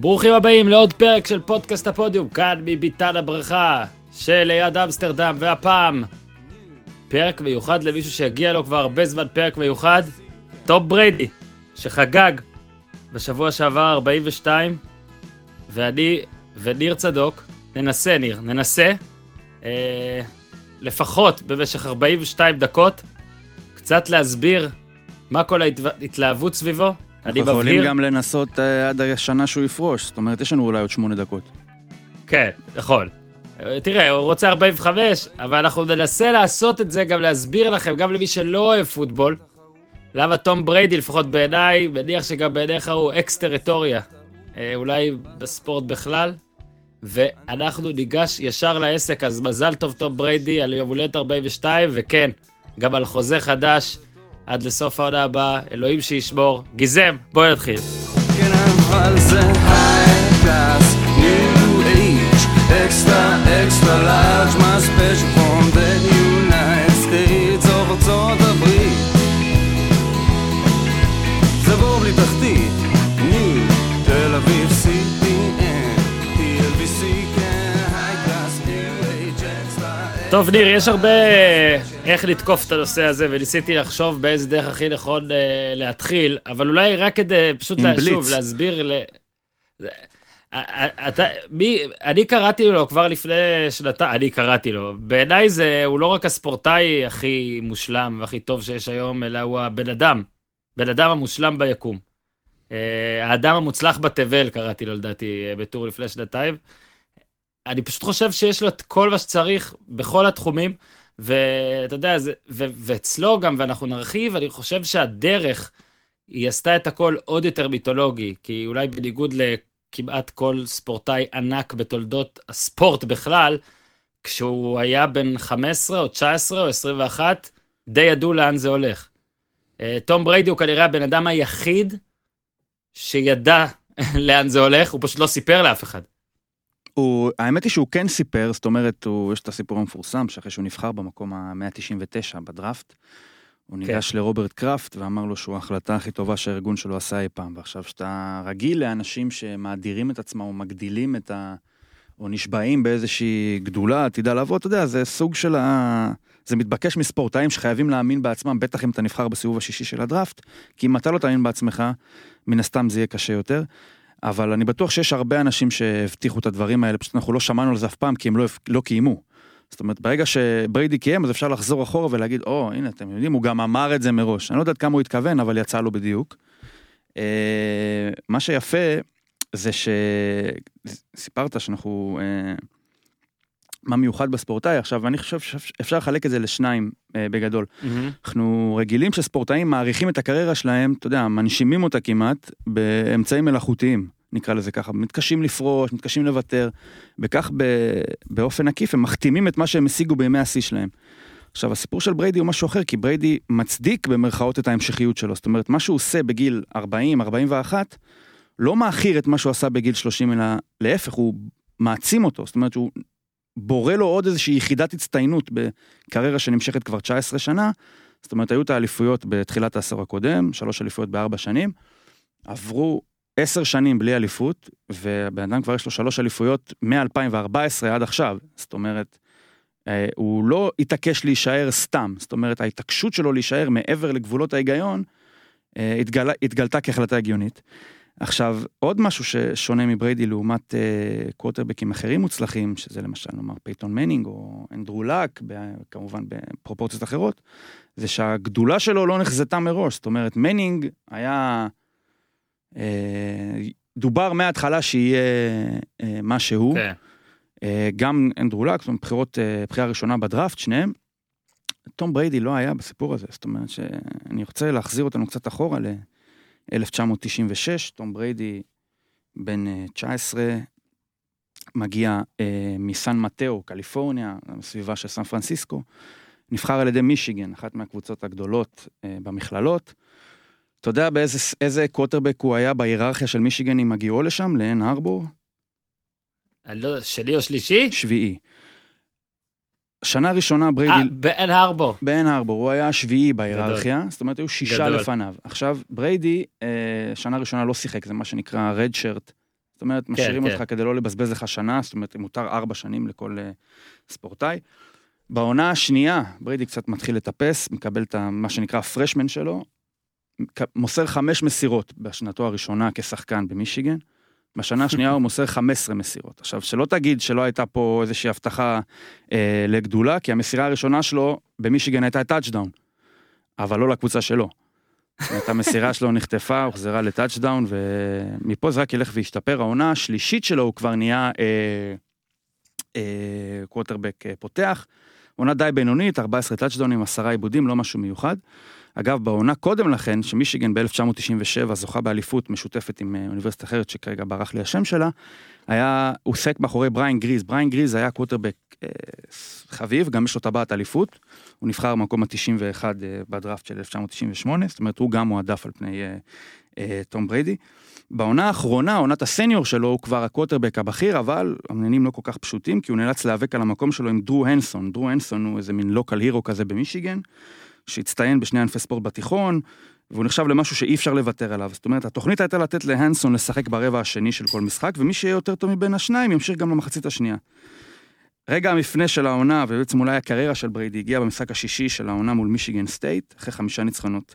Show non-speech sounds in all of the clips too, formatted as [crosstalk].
ברוכים הבאים לעוד פרק של פודקאסט הפודיום, כאן מביתן הברכה של ליד אמסטרדם, והפעם פרק מיוחד למישהו שהגיע לו כבר הרבה זמן פרק מיוחד, תום בריידי, שחגג בשבוע שעבר 42, ואני וניר צדוק, ננסה ניר, ננסה, אה, לפחות במשך 42 דקות, קצת להסביר מה כל ההתלהבות סביבו. אני אנחנו יכולים מבהיר, גם לנסות uh, עד השנה שהוא יפרוש, זאת אומרת, יש לנו אולי עוד שמונה דקות. כן, נכון. אה, תראה, הוא רוצה 45, אבל אנחנו ננסה לעשות את זה, גם להסביר לכם, גם למי שלא אוהב פוטבול, למה תום בריידי, לפחות בעיניי, מניח שגם בעיניך הוא אקס טריטוריה. אה, אולי בספורט בכלל. ואנחנו ניגש ישר לעסק, אז מזל טוב תום בריידי על יום הולדת 42, וכן, גם על חוזה חדש עד לסוף העונה הבאה, אלוהים שישמור. גיזם, בואי נתחיל. כן extra extra large, my special טוב, ניר, יש הרבה איך לתקוף את הנושא הזה, וניסיתי לחשוב באיזה דרך הכי נכון אה, להתחיל, אבל אולי רק כדי פשוט. שוב, להסביר ל... אתה, מי, אני קראתי לו כבר לפני שנתיים, אני קראתי לו. בעיניי זה, הוא לא רק הספורטאי הכי מושלם והכי טוב שיש היום, אלא הוא הבן אדם. בן אדם המושלם ביקום. אה, האדם המוצלח בתבל, קראתי לו לדעתי אה, בטור לפני שנתיים. אני פשוט חושב שיש לו את כל מה שצריך בכל התחומים, ואתה יודע, זה, ו, ואצלו גם, ואנחנו נרחיב, אני חושב שהדרך, היא עשתה את הכל עוד יותר מיתולוגי, כי אולי בניגוד לכמעט כל ספורטאי ענק בתולדות הספורט בכלל, כשהוא היה בן 15 או 19 או 21, די ידעו לאן זה הולך. אה, תום בריידי הוא כנראה הבן אדם היחיד שידע [laughs] לאן זה הולך, הוא פשוט לא סיפר לאף אחד. הוא, האמת היא שהוא כן סיפר, זאת אומרת, הוא, יש את הסיפור המפורסם, שאחרי שהוא נבחר במקום ה-199 בדראפט, הוא ניגש לרוברט קראפט ואמר לו שהוא ההחלטה הכי טובה שהארגון שלו עשה אי פעם. ועכשיו, שאתה רגיל לאנשים שמאדירים את עצמם או מגדילים את ה... או נשבעים באיזושהי גדולה, עתידה לבוא, אתה יודע, זה סוג של ה... זה מתבקש מספורטאים שחייבים להאמין בעצמם, בטח אם אתה נבחר בסיבוב השישי של הדראפט, כי אם אתה לא תאמין בעצמך, מן הסתם זה יהיה קשה יותר. אבל אני בטוח שיש הרבה אנשים שהבטיחו את הדברים האלה, פשוט אנחנו לא שמענו על זה אף פעם, כי הם לא, לא קיימו. זאת אומרת, ברגע שבריידי קיים, אז אפשר לחזור אחורה ולהגיד, או, הנה, אתם יודעים, הוא גם אמר את זה מראש. אני לא יודעת כמה הוא התכוון, אבל יצא לו בדיוק. אה, מה שיפה זה שסיפרת שאנחנו... אה, מה מיוחד בספורטאי עכשיו, ואני חושב שאפשר לחלק את זה לשניים אה, בגדול. אנחנו רגילים שספורטאים מעריכים את הקריירה שלהם, אתה יודע, מנשימים אותה כמעט, באמצעים מלאכותיים, נקרא לזה ככה. מתקשים לפרוש, מתקשים לוותר, וכך ב, באופן עקיף הם מחתימים את מה שהם השיגו בימי השיא שלהם. עכשיו, הסיפור של בריידי הוא משהו אחר, כי בריידי מצדיק במרכאות את ההמשכיות שלו. זאת אומרת, מה שהוא עושה בגיל 40, 41, לא מאכיר את מה שהוא עשה בגיל 30, אלא להפך, הוא מעצים אותו. זאת אומרת, הוא בורא לו עוד איזושהי יחידת הצטיינות בקריירה שנמשכת כבר 19 שנה. זאת אומרת, היו את האליפויות בתחילת העשור הקודם, שלוש אליפויות בארבע שנים. עברו עשר שנים בלי אליפות, והבן אדם כבר יש לו שלוש אליפויות מ-2014 עד עכשיו. זאת אומרת, אה, הוא לא התעקש להישאר סתם. זאת אומרת, ההתעקשות שלו להישאר מעבר לגבולות ההיגיון, אה, התגלה, התגלתה כהחלטה הגיונית. עכשיו, עוד משהו ששונה מבריידי לעומת אה, קווטרבקים אחרים מוצלחים, שזה למשל נאמר פייטון מנינג או אנדרו לק, כמובן בפרופורציות אחרות, זה שהגדולה שלו לא נחזתה מראש. זאת אומרת, מנינג היה... אה, דובר מההתחלה שיהיה אה, מה שהוא. כן. אה, גם אנדרו לק, זאת אומרת, בחירות, אה, בחירה ראשונה בדראפט, שניהם. תום בריידי לא היה בסיפור הזה, זאת אומרת שאני רוצה להחזיר אותנו קצת אחורה ל-1996, תום בריידי בן אה, 19, מגיע אה, מסן מטאו, קליפורניה, סביבה של סן פרנסיסקו, נבחר על ידי מישיגן, אחת מהקבוצות הגדולות אה, במכללות. אתה יודע באיזה איזה קווטרבק הוא היה בהיררכיה של מישיגן עם הגיעו לשם, לאן הרבור? לא שני או שלישי? שביעי. שנה ראשונה אה, בריידי, באן הרבור. באן הרבור, הוא היה השביעי בהיררכיה, זאת אומרת היו שישה גדול. לפניו. עכשיו, בריידי, אה, שנה ראשונה לא שיחק, זה מה שנקרא red shirt, זאת אומרת, משאירים כן. אותך כדי לא לבזבז לך שנה, זאת אומרת, מותר ארבע שנים לכל אה, ספורטאי. בעונה השנייה, בריידי קצת מתחיל לטפס, מקבל את מה שנקרא ה freshman שלו, מוסר חמש מסירות בשנתו הראשונה כשחקן במישיגן. בשנה השנייה הוא מוסר 15 מסירות. עכשיו, שלא תגיד שלא הייתה פה איזושהי הבטחה אה, לגדולה, כי המסירה הראשונה שלו במישיגן הייתה טאצ'דאון, אבל לא לקבוצה שלו. אומרת, המסירה שלו נחטפה, הוחזרה לטאצ'דאון, ומפה זה רק ילך וישתפר. העונה השלישית שלו הוא כבר נהיה אה, אה, קווטרבק אה, פותח. עונה די בינונית, 14 טאצ'דאונים, 10 איבודים, לא משהו מיוחד. אגב, בעונה קודם לכן, שמישיגן ב-1997 זוכה באליפות משותפת עם אה, אוניברסיטה אחרת, שכרגע ברח לי השם שלה, היה, הוא עוסק מאחורי בריאן גריסי. בריאן גריסי היה קווטרבק אה, חביב, גם יש לו טבעת אליפות. הוא נבחר במקום ה-91 אה, בדראפט של 1998, זאת אומרת, הוא גם מועדף על פני אה, אה, תום בריידי. בעונה האחרונה, עונת הסניור שלו, הוא כבר הקווטרבק הבכיר, אבל העניינים לא כל כך פשוטים, כי הוא נאלץ להיאבק על המקום שלו עם דרו הנסון. דרו הנסון הוא איזה מין לוקל הירו כזה במישיגן, שהצטיין בשני ענפי ספורט בתיכון, והוא נחשב למשהו שאי אפשר לוותר עליו. זאת אומרת, התוכנית הייתה לתת להנסון לשחק ברבע השני של כל משחק, ומי שיהיה יותר טוב מבין השניים ימשיך גם למחצית השנייה. רגע המפנה של העונה, ובעצם אולי הקריירה של בריידי, הגיע במשחק השישי של העונה מול מישיגן סטייט, אחרי חמישה ניצחונות.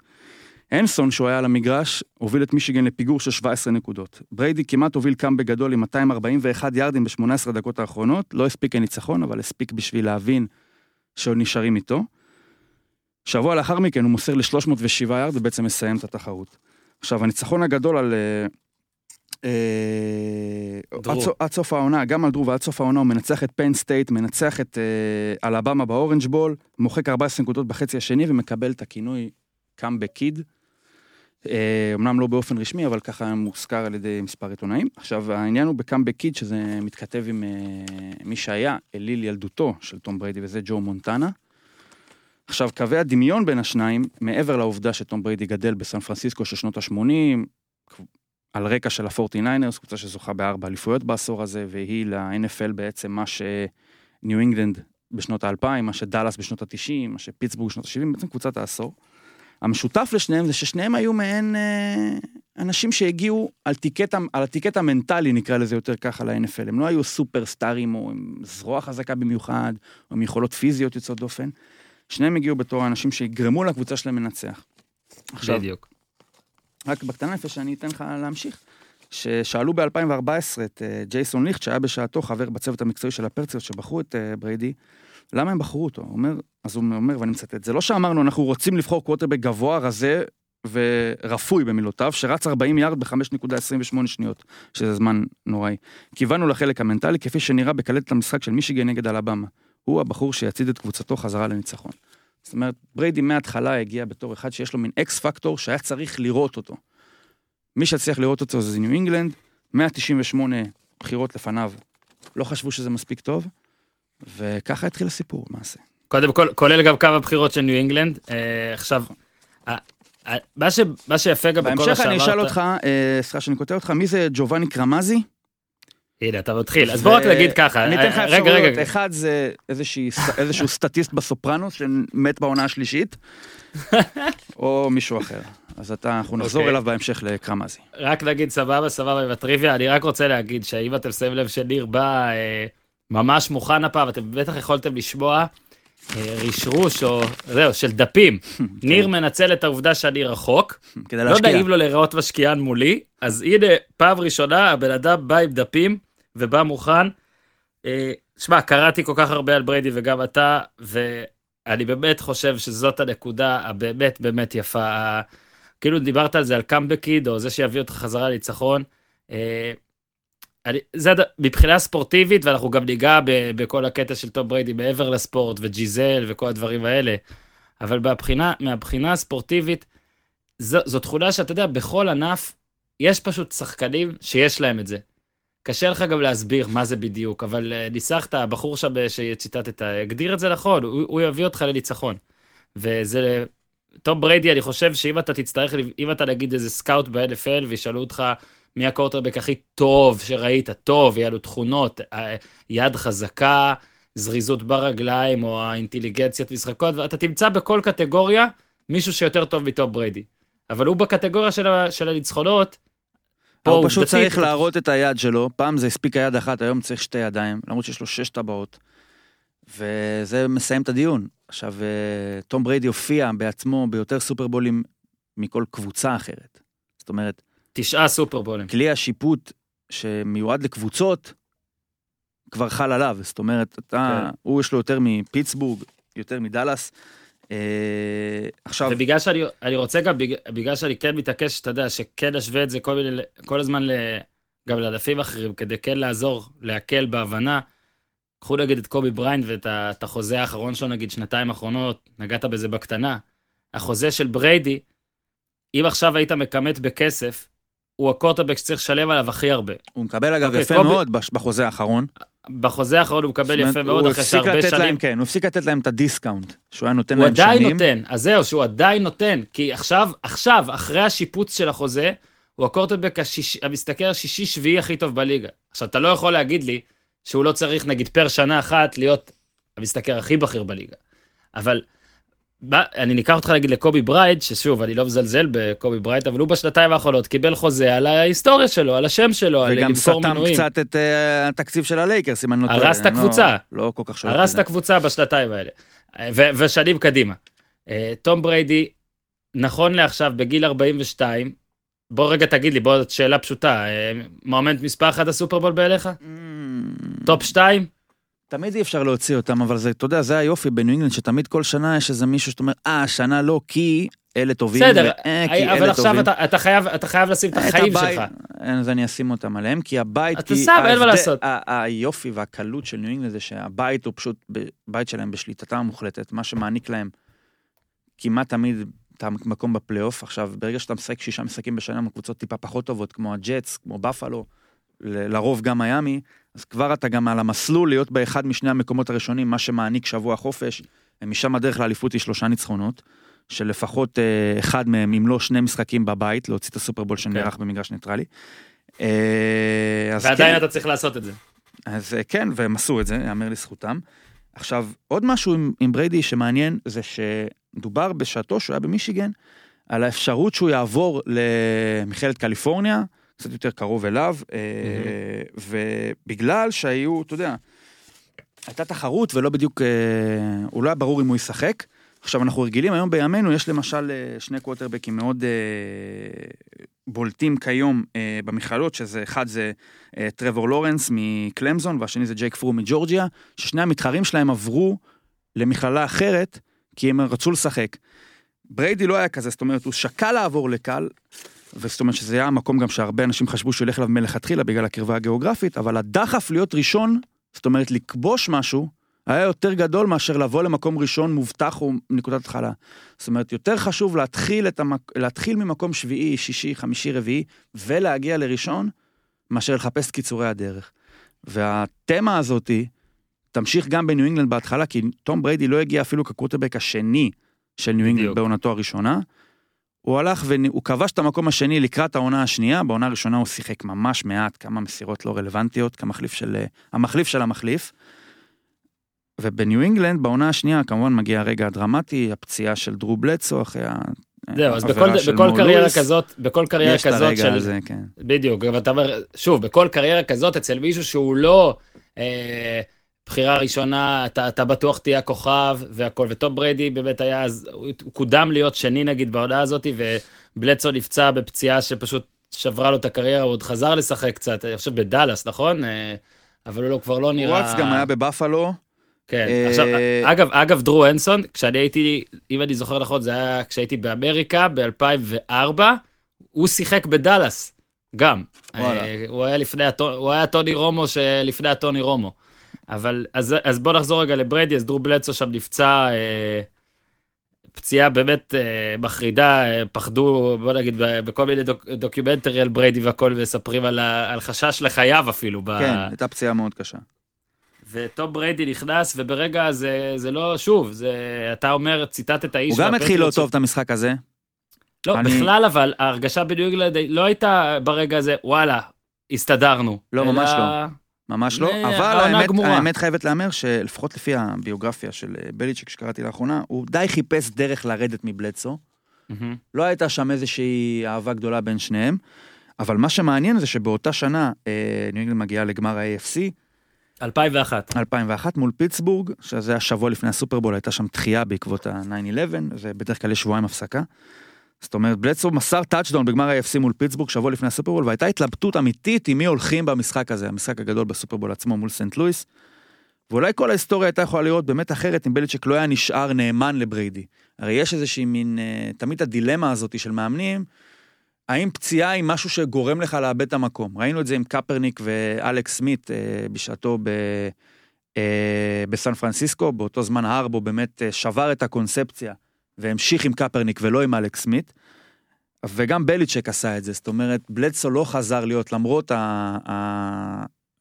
הנסון, שהוא היה על המגרש, הוביל את מישיגן לפיגור של 17 נקודות. בריידי כמעט הוביל קאם בגדול עם 241 יארדים ב-18 דקות האחרונות, לא הספיק לניצחון, אבל הספיק בשביל להבין שעוד נשארים איתו. שבוע לאחר מכן הוא מוסר ל-307 יארד ובעצם מסיים את התחרות. עכשיו, הניצחון הגדול על... אה, אה. עד, סוף- העונה, גם על דרו ועד סוף העונה הוא מנצח את פן סטייט, מנצח את אה, אלבמה ב Orange Bowl, מוחק 14 נקודות בחצי השני ומקבל את הכינוי Comeback Kid. אמנם לא באופן רשמי, אבל ככה מוזכר על ידי מספר עיתונאים. עכשיו, העניין הוא ב Comeback Kid, שזה מתכתב עם מי שהיה אליל ילדותו של תום בריידי, וזה ג'ו מונטנה. עכשיו, קווי הדמיון בין השניים, מעבר לעובדה שתום בריידי גדל בסן פרנסיסקו של שנות ה-80, על רקע של ה-49ers, קבוצה שזוכה בארבע אליפויות בעשור הזה, והיא ל-NFL בעצם מה שניו אינגלנד בשנות ה-2000, מה שדאלאס בשנות ה-90, מה שפיטסבורג בשנות ה-70, בעצם קבוצת העשור. המשותף לשניהם זה ששניהם היו מעין אה, אנשים שהגיעו על טיקט, על הטיקט המנטלי, נקרא לזה יותר ככה, ל-NFL. הם לא היו סופרסטארים או עם זרוע חזקה במיוחד, או עם יכולות פיזיות יוצאות דופן. שניהם הגיעו בתור האנשים שיגרמו לקבוצה שלהם לנצח. עכשיו, בדיוק. רק בקטנה לפני שאני אתן לך להמשיך, ששאלו ב-2014 את אה, ג'ייסון ליכט, שהיה בשעתו חבר בצוות המקצועי של הפרציות שבחרו את אה, בריידי, למה הם בחרו אותו? אומר, אז הוא אומר, ואני מצטט, זה לא שאמרנו, אנחנו רוצים לבחור קווטרבק גבוה, רזה ורפוי במילותיו, שרץ 40 יארד ב-5.28 שניות, שזה זמן נוראי. כיוונו לחלק המנטלי, כפי שנראה בקלטת המשחק של מישיגן נגד אלבמה. הוא הבחור שיצעיד את קבוצתו חזרה לניצחון. זאת אומרת, בריידי מההתחלה הגיע בתור אחד שיש לו מין X factor שהיה צריך לראות אותו. מי שצריך לראות אותו זה ניו אינגלנד, 198 בחירות לפניו, לא חשבו שזה מספיק טוב, וככה התחיל הסיפור למעשה. קודם כל, כולל גם כמה בחירות של ניו אינגלנד. אה, עכשיו, מה ש- מה שיפה גם בכל מה בהמשך אני אשאל שאמרת, אותך, אה, סליחה שאני קוטע אותך, מי זה ג'ובאני קרמזי? הנה, אתה מתחיל. אז בוא רק נגיד ככה. אני אתן לך אה, אפשרויות, אחד זה [laughs] איזשהו סטטיסט בסופרנוס שמת בעונה השלישית, [laughs] או מישהו אחר. אז אתה, אנחנו נחזור אוקיי. אליו בהמשך לקרמזי. רק נגיד סבבה, סבבה עם הטריוויה, אני רק רוצה להגיד שאם אתם שמים לב שניר בא אה, ממש מוכן הפעם, אתם בטח יכולתם לשמוע רשרוש או זהו, של דפים. [laughs] ניר מנצל את העובדה שאני רחוק, כדי לא להשקיע. נעים לו להיראות משקיען מולי, אז הנה, פעם ראשונה הבן אדם בא עם דפים ובא מוכן. אה, שמע, קראתי כל כך הרבה על בריידי וגם אתה, ואני באמת חושב שזאת הנקודה הבאמת באמת יפה. כאילו דיברת על זה, על Comeback Kid, או זה שיביא אותך חזרה לניצחון. אני, זה מבחינה ספורטיבית, ואנחנו גם ניגע ב, בכל הקטע של טום בריידי מעבר לספורט, וג'יזל וכל הדברים האלה, אבל מהבחינה, מהבחינה הספורטיבית, זו, זו תכונה שאתה יודע, בכל ענף, יש פשוט שחקנים שיש להם את זה. קשה לך גם להסביר מה זה בדיוק, אבל אה, ניסחת, הבחור שם אה, שציטטת, הגדיר את זה נכון, הוא, הוא יביא אותך לניצחון. וזה, טום בריידי, אני חושב שאם אתה תצטרך, אם אתה נגיד איזה סקאוט ב-NFL וישאלו אותך מי הקורטרבק הכי טוב שראית, טוב, יהיה לו תכונות, אה, יד חזקה, זריזות ברגליים, או האינטליגנציית משחק, ואתה תמצא בכל קטגוריה מישהו שיותר טוב מטום בריידי. אבל הוא בקטגוריה של, ה, של הניצחונות, פה הוא פשוט צריך להראות את היד שלו, פעם זה הספיק היד אחת, היום צריך שתי ידיים, למרות שיש לו שש טבעות. וזה מסיים את הדיון. עכשיו, אה, תום בריידי הופיע בעצמו ביותר סופרבולים מכל קבוצה אחרת. זאת אומרת, תשעה סופרבולים. כלי השיפוט שמיועד לקבוצות, כבר חל עליו. זאת אומרת, אתה, כן. הוא יש לו יותר מפיטסבורג, יותר מדאלאס. אה, עכשיו, ובגלל שאני אני רוצה גם, בג- בגלל שאני כן מתעקש, אתה יודע, שכן נשווה את זה כל, מיני, כל הזמן ל, גם לענפים אחרים, כדי כן לעזור, להקל בהבנה. קחו נגיד את קובי בראיינט ואת החוזה האחרון שלו, נגיד שנתיים האחרונות, נגעת בזה בקטנה. החוזה של בריידי, אם עכשיו היית מכמת בכסף, הוא הקורטרבק שצריך לשלם עליו הכי הרבה. הוא מקבל אגב אוקיי, יפה קובי- מאוד בחוזה האחרון. בחוזה האחרון הוא מקבל יפה מאוד, הוא אחרי שהרבה שנים... להם, כן, הוא הפסיק לתת להם את הדיסקאונט, שהוא היה נותן הוא להם עדיין שנים. נותן, אז זהו, שהוא עדיין נותן, כי עכשיו, עכשיו, אחרי השיפוץ של החוזה, הוא הקורטבק השיש- המשתכר השישי-שביעי הכי טוב בליגה. עכשיו, אתה לא יכול להגיד לי שהוא לא צריך, נגיד, פר שנה אחת להיות המשתכר הכי בכיר בליגה. אבל, אני ניקח אותך, נגיד, לקובי ברייט, ששוב, אני לא מזלזל בקובי ברייט, אבל הוא בשנתיים האחרונות קיבל חוזה על ההיסטוריה שלו, על השם שלו, על וגם למסור סתם מינויים. קצת את אה, התקציב של הלייקרס, אם אני לא טועה. הרס את אני לא- הקבוצה. לא כל כך שולט הרס את. הקבוצה בשנתיים האלה. ו- ושנים קדימה. אה, תום בריידי, נכון לעכשיו, בגיל 42, בוא רגע תגיד לי, בוא, שאלה פשוטה, אה, מועמד מספר אחת הסופרבול בעיניך? Mm, טופ 2? תמיד אי אפשר להוציא אותם, אבל זה, אתה יודע, זה היופי בניו אינגלנד, שתמיד כל שנה יש איזה מישהו שאתה אומר, אה, השנה לא, כי אלה טובים, בסדר, ואה, כי אבל אלה עכשיו טובים. אתה, אתה, חייב, אתה חייב לשים את את החיים הבית- שלך. אז אני אשים אותם עליהם, כי הבית, אתה כי שם, אין מה לעשות. היופי והקלות של ניו אינגלנד זה שהבית הוא פשוט, בית שלהם בשליטתם המוחלטת, מה שמעניק להם כמעט תמיד את המקום בפלייאוף. עכשיו, ברגע שאתה משחק שישה משחקים בשנה עם קבוצות טיפה פחות טובות, כמו הג'טס, כמו בפלו, לרוב גם מיאמי, אז כבר אתה גם על המסלול להיות באחד משני המקומות הראשונים, מה שמעניק שבוע חופש. משם הדרך לאליפות היא שלושה ניצחונות, של לפחות אה, אחד מהם, אם לא שני משחקים בבית, להוציא את הסופרבול שנערך במגרש ניטרלי. אה, ועדיין כן, אתה צריך לעשות את זה. אז אה, כן, והם עשו את זה, יאמר לזכותם. עכשיו, עוד משהו עם, עם בריידי שמעניין, זה שדובר בשעתו, שהוא היה במישיגן, על האפשרות שהוא יעבור למכללת קליפורניה, קצת יותר קרוב אליו, אה, ובגלל שהיו, אתה יודע, הייתה תחרות ולא בדיוק, אה, הוא לא היה ברור אם הוא ישחק. עכשיו, אנחנו רגילים היום בימינו, יש למשל אה, שני קווטרבקים מאוד בולטים כיום במכללות, שזה אחד זה טרוור לורנס מקלמזון, והשני זה ג'ייק פרו מג'ורג'יה, ששני המתחרים שלהם עברו למכללה אחרת, כי הם רצו לשחק. בריידי לא היה כזה, זאת אומרת, הוא שקל לעבור לקל, וזאת אומרת שזה היה המקום גם שהרבה אנשים חשבו שהוא ילך אליו מלכתחילה בגלל הקרבה הגיאוגרפית, אבל הדחף להיות ראשון, זאת אומרת, לכבוש משהו, היה יותר גדול מאשר לבוא למקום ראשון מובטח או נקודת התחלה. זאת אומרת, יותר חשוב להתחיל, המק... להתחיל ממקום שביעי, שישי, חמישי, רביעי, ולהגיע לראשון, מאשר לחפש קיצורי הדרך. והתמה הזאתי תמשיך גם בניו אינגלנד בהתחלה, כי תום בריידי לא הגיע אפילו כקוורטרבק השני של ניו אינגלנד. בעונתו הראשונה. הוא הלך והוא כבש את המקום השני לקראת העונה השנייה, בעונה הראשונה הוא שיחק ממש מעט, כמה מסירות לא רלוונטיות, כמחליף של, המחליף של המחליף. ובניו אינגלנד, בעונה השנייה, כמובן מגיע הרגע הדרמטי, הפציעה של דרו בלדסו אחרי. זהו, אז בכל, של בכל קריירה. כזאת, בכל קריירה יש את כזאת הרגע של... הזה, כן. בדיוק, אבל אתה אומר, שוב, בכל קריירה כזאת, אצל מישהו שהוא לא אה, בחירה ראשונה, אתה, אתה בטוח תהיה הכוכב והכל, וטום בריידי באמת היה, אז הוא, הוא קודם להיות שני נגיד בעונה הזאת, ובלדסו נפצע בפציעה שפשוט שברה לו את הקריירה, הוא עוד חזר לשחק קצת, אני חושב בדאלאס, נכון? אה, אבל הוא לא, כבר לא נראה... וואטס גם היה בבפלו, כן, אה, עכשיו, אגב, אגב, דרו הנסון, כשאני הייתי, אם אני זוכר נכון, זה היה כשהייתי באמריקה ב-2004, הוא שיחק בדאלאס, גם. אה, הוא היה לפני, הוא היה טוני רומו שלפני הטוני רומו. אבל, אז, אז בוא נחזור רגע לבריידי, אז דרו בלצו שם נפצע, אה, פציעה באמת אה, מחרידה, אה, פחדו, בוא נגיד, ב- בכל מיני דוק, דוקיומנטרי על בריידי והכל, מספרים על, ה- על חשש לחייו אפילו. ב... כן, הייתה פציעה מאוד קשה. וטום בריידי נכנס, וברגע זה, זה לא, שוב, זה, אתה אומר, ציטטת את האיש. הוא גם התחיל לא טוב את המשחק הזה. לא, אני- בכלל, אבל ההרגשה בניו אינגלנד לא הייתה ברגע הזה, וואלה, הסתדרנו. לא, אלא- ממש לא. ממש לא, אה, אבל האמת. האמת חייבת להיאמר שלפחות לפי הביוגרפיה של אה, בליצ'יק שקראתי לאחרונה, הוא די חיפש דרך לרדת מבלדסו. לא הייתה שם איזושהי אהבה גדולה בין שניהם. אבל מה שמעניין זה שבאותה שנה אה, ניו אינגלנד מגיעה לגמר ה-AFC, 2001. 2001 מול פיטסבורג, שזה השבוע לפני הסופרבול, הייתה שם דחייה בעקבות ה-9-11, ובדרך כלל יש שבועיים הפסקה. זאת אומרת, בלדסו מסר טאצ'דאון בגמר ה-AFC מול פיטסבורג שבוע לפני הסופרבול, והייתה התלבטות אמיתית עם מי הולכים במשחק הזה, המשחק הגדול בסופרבול עצמו מול סנט לואיס. ואולי כל ההיסטוריה הייתה יכולה להיות באמת אחרת אם בליצ'ק לא היה נשאר נאמן לבריידי. הרי יש איזושהי מין, אה, תמיד הדילמה הזאת של מאמנים, האם פציעה היא משהו שגורם לך לאבד את המקום? ראינו את זה עם קפרניק ואלכס סמית אה, בשעתו ב, אה, בסן פרנסיסקו, באותו זמן הארבו באמת שבר את הקונספציה והמשיך עם קפרניק ולא עם אלכס סמית. וגם בליצ'ק עשה את זה, זאת אומרת, בלדסו לא חזר להיות, למרות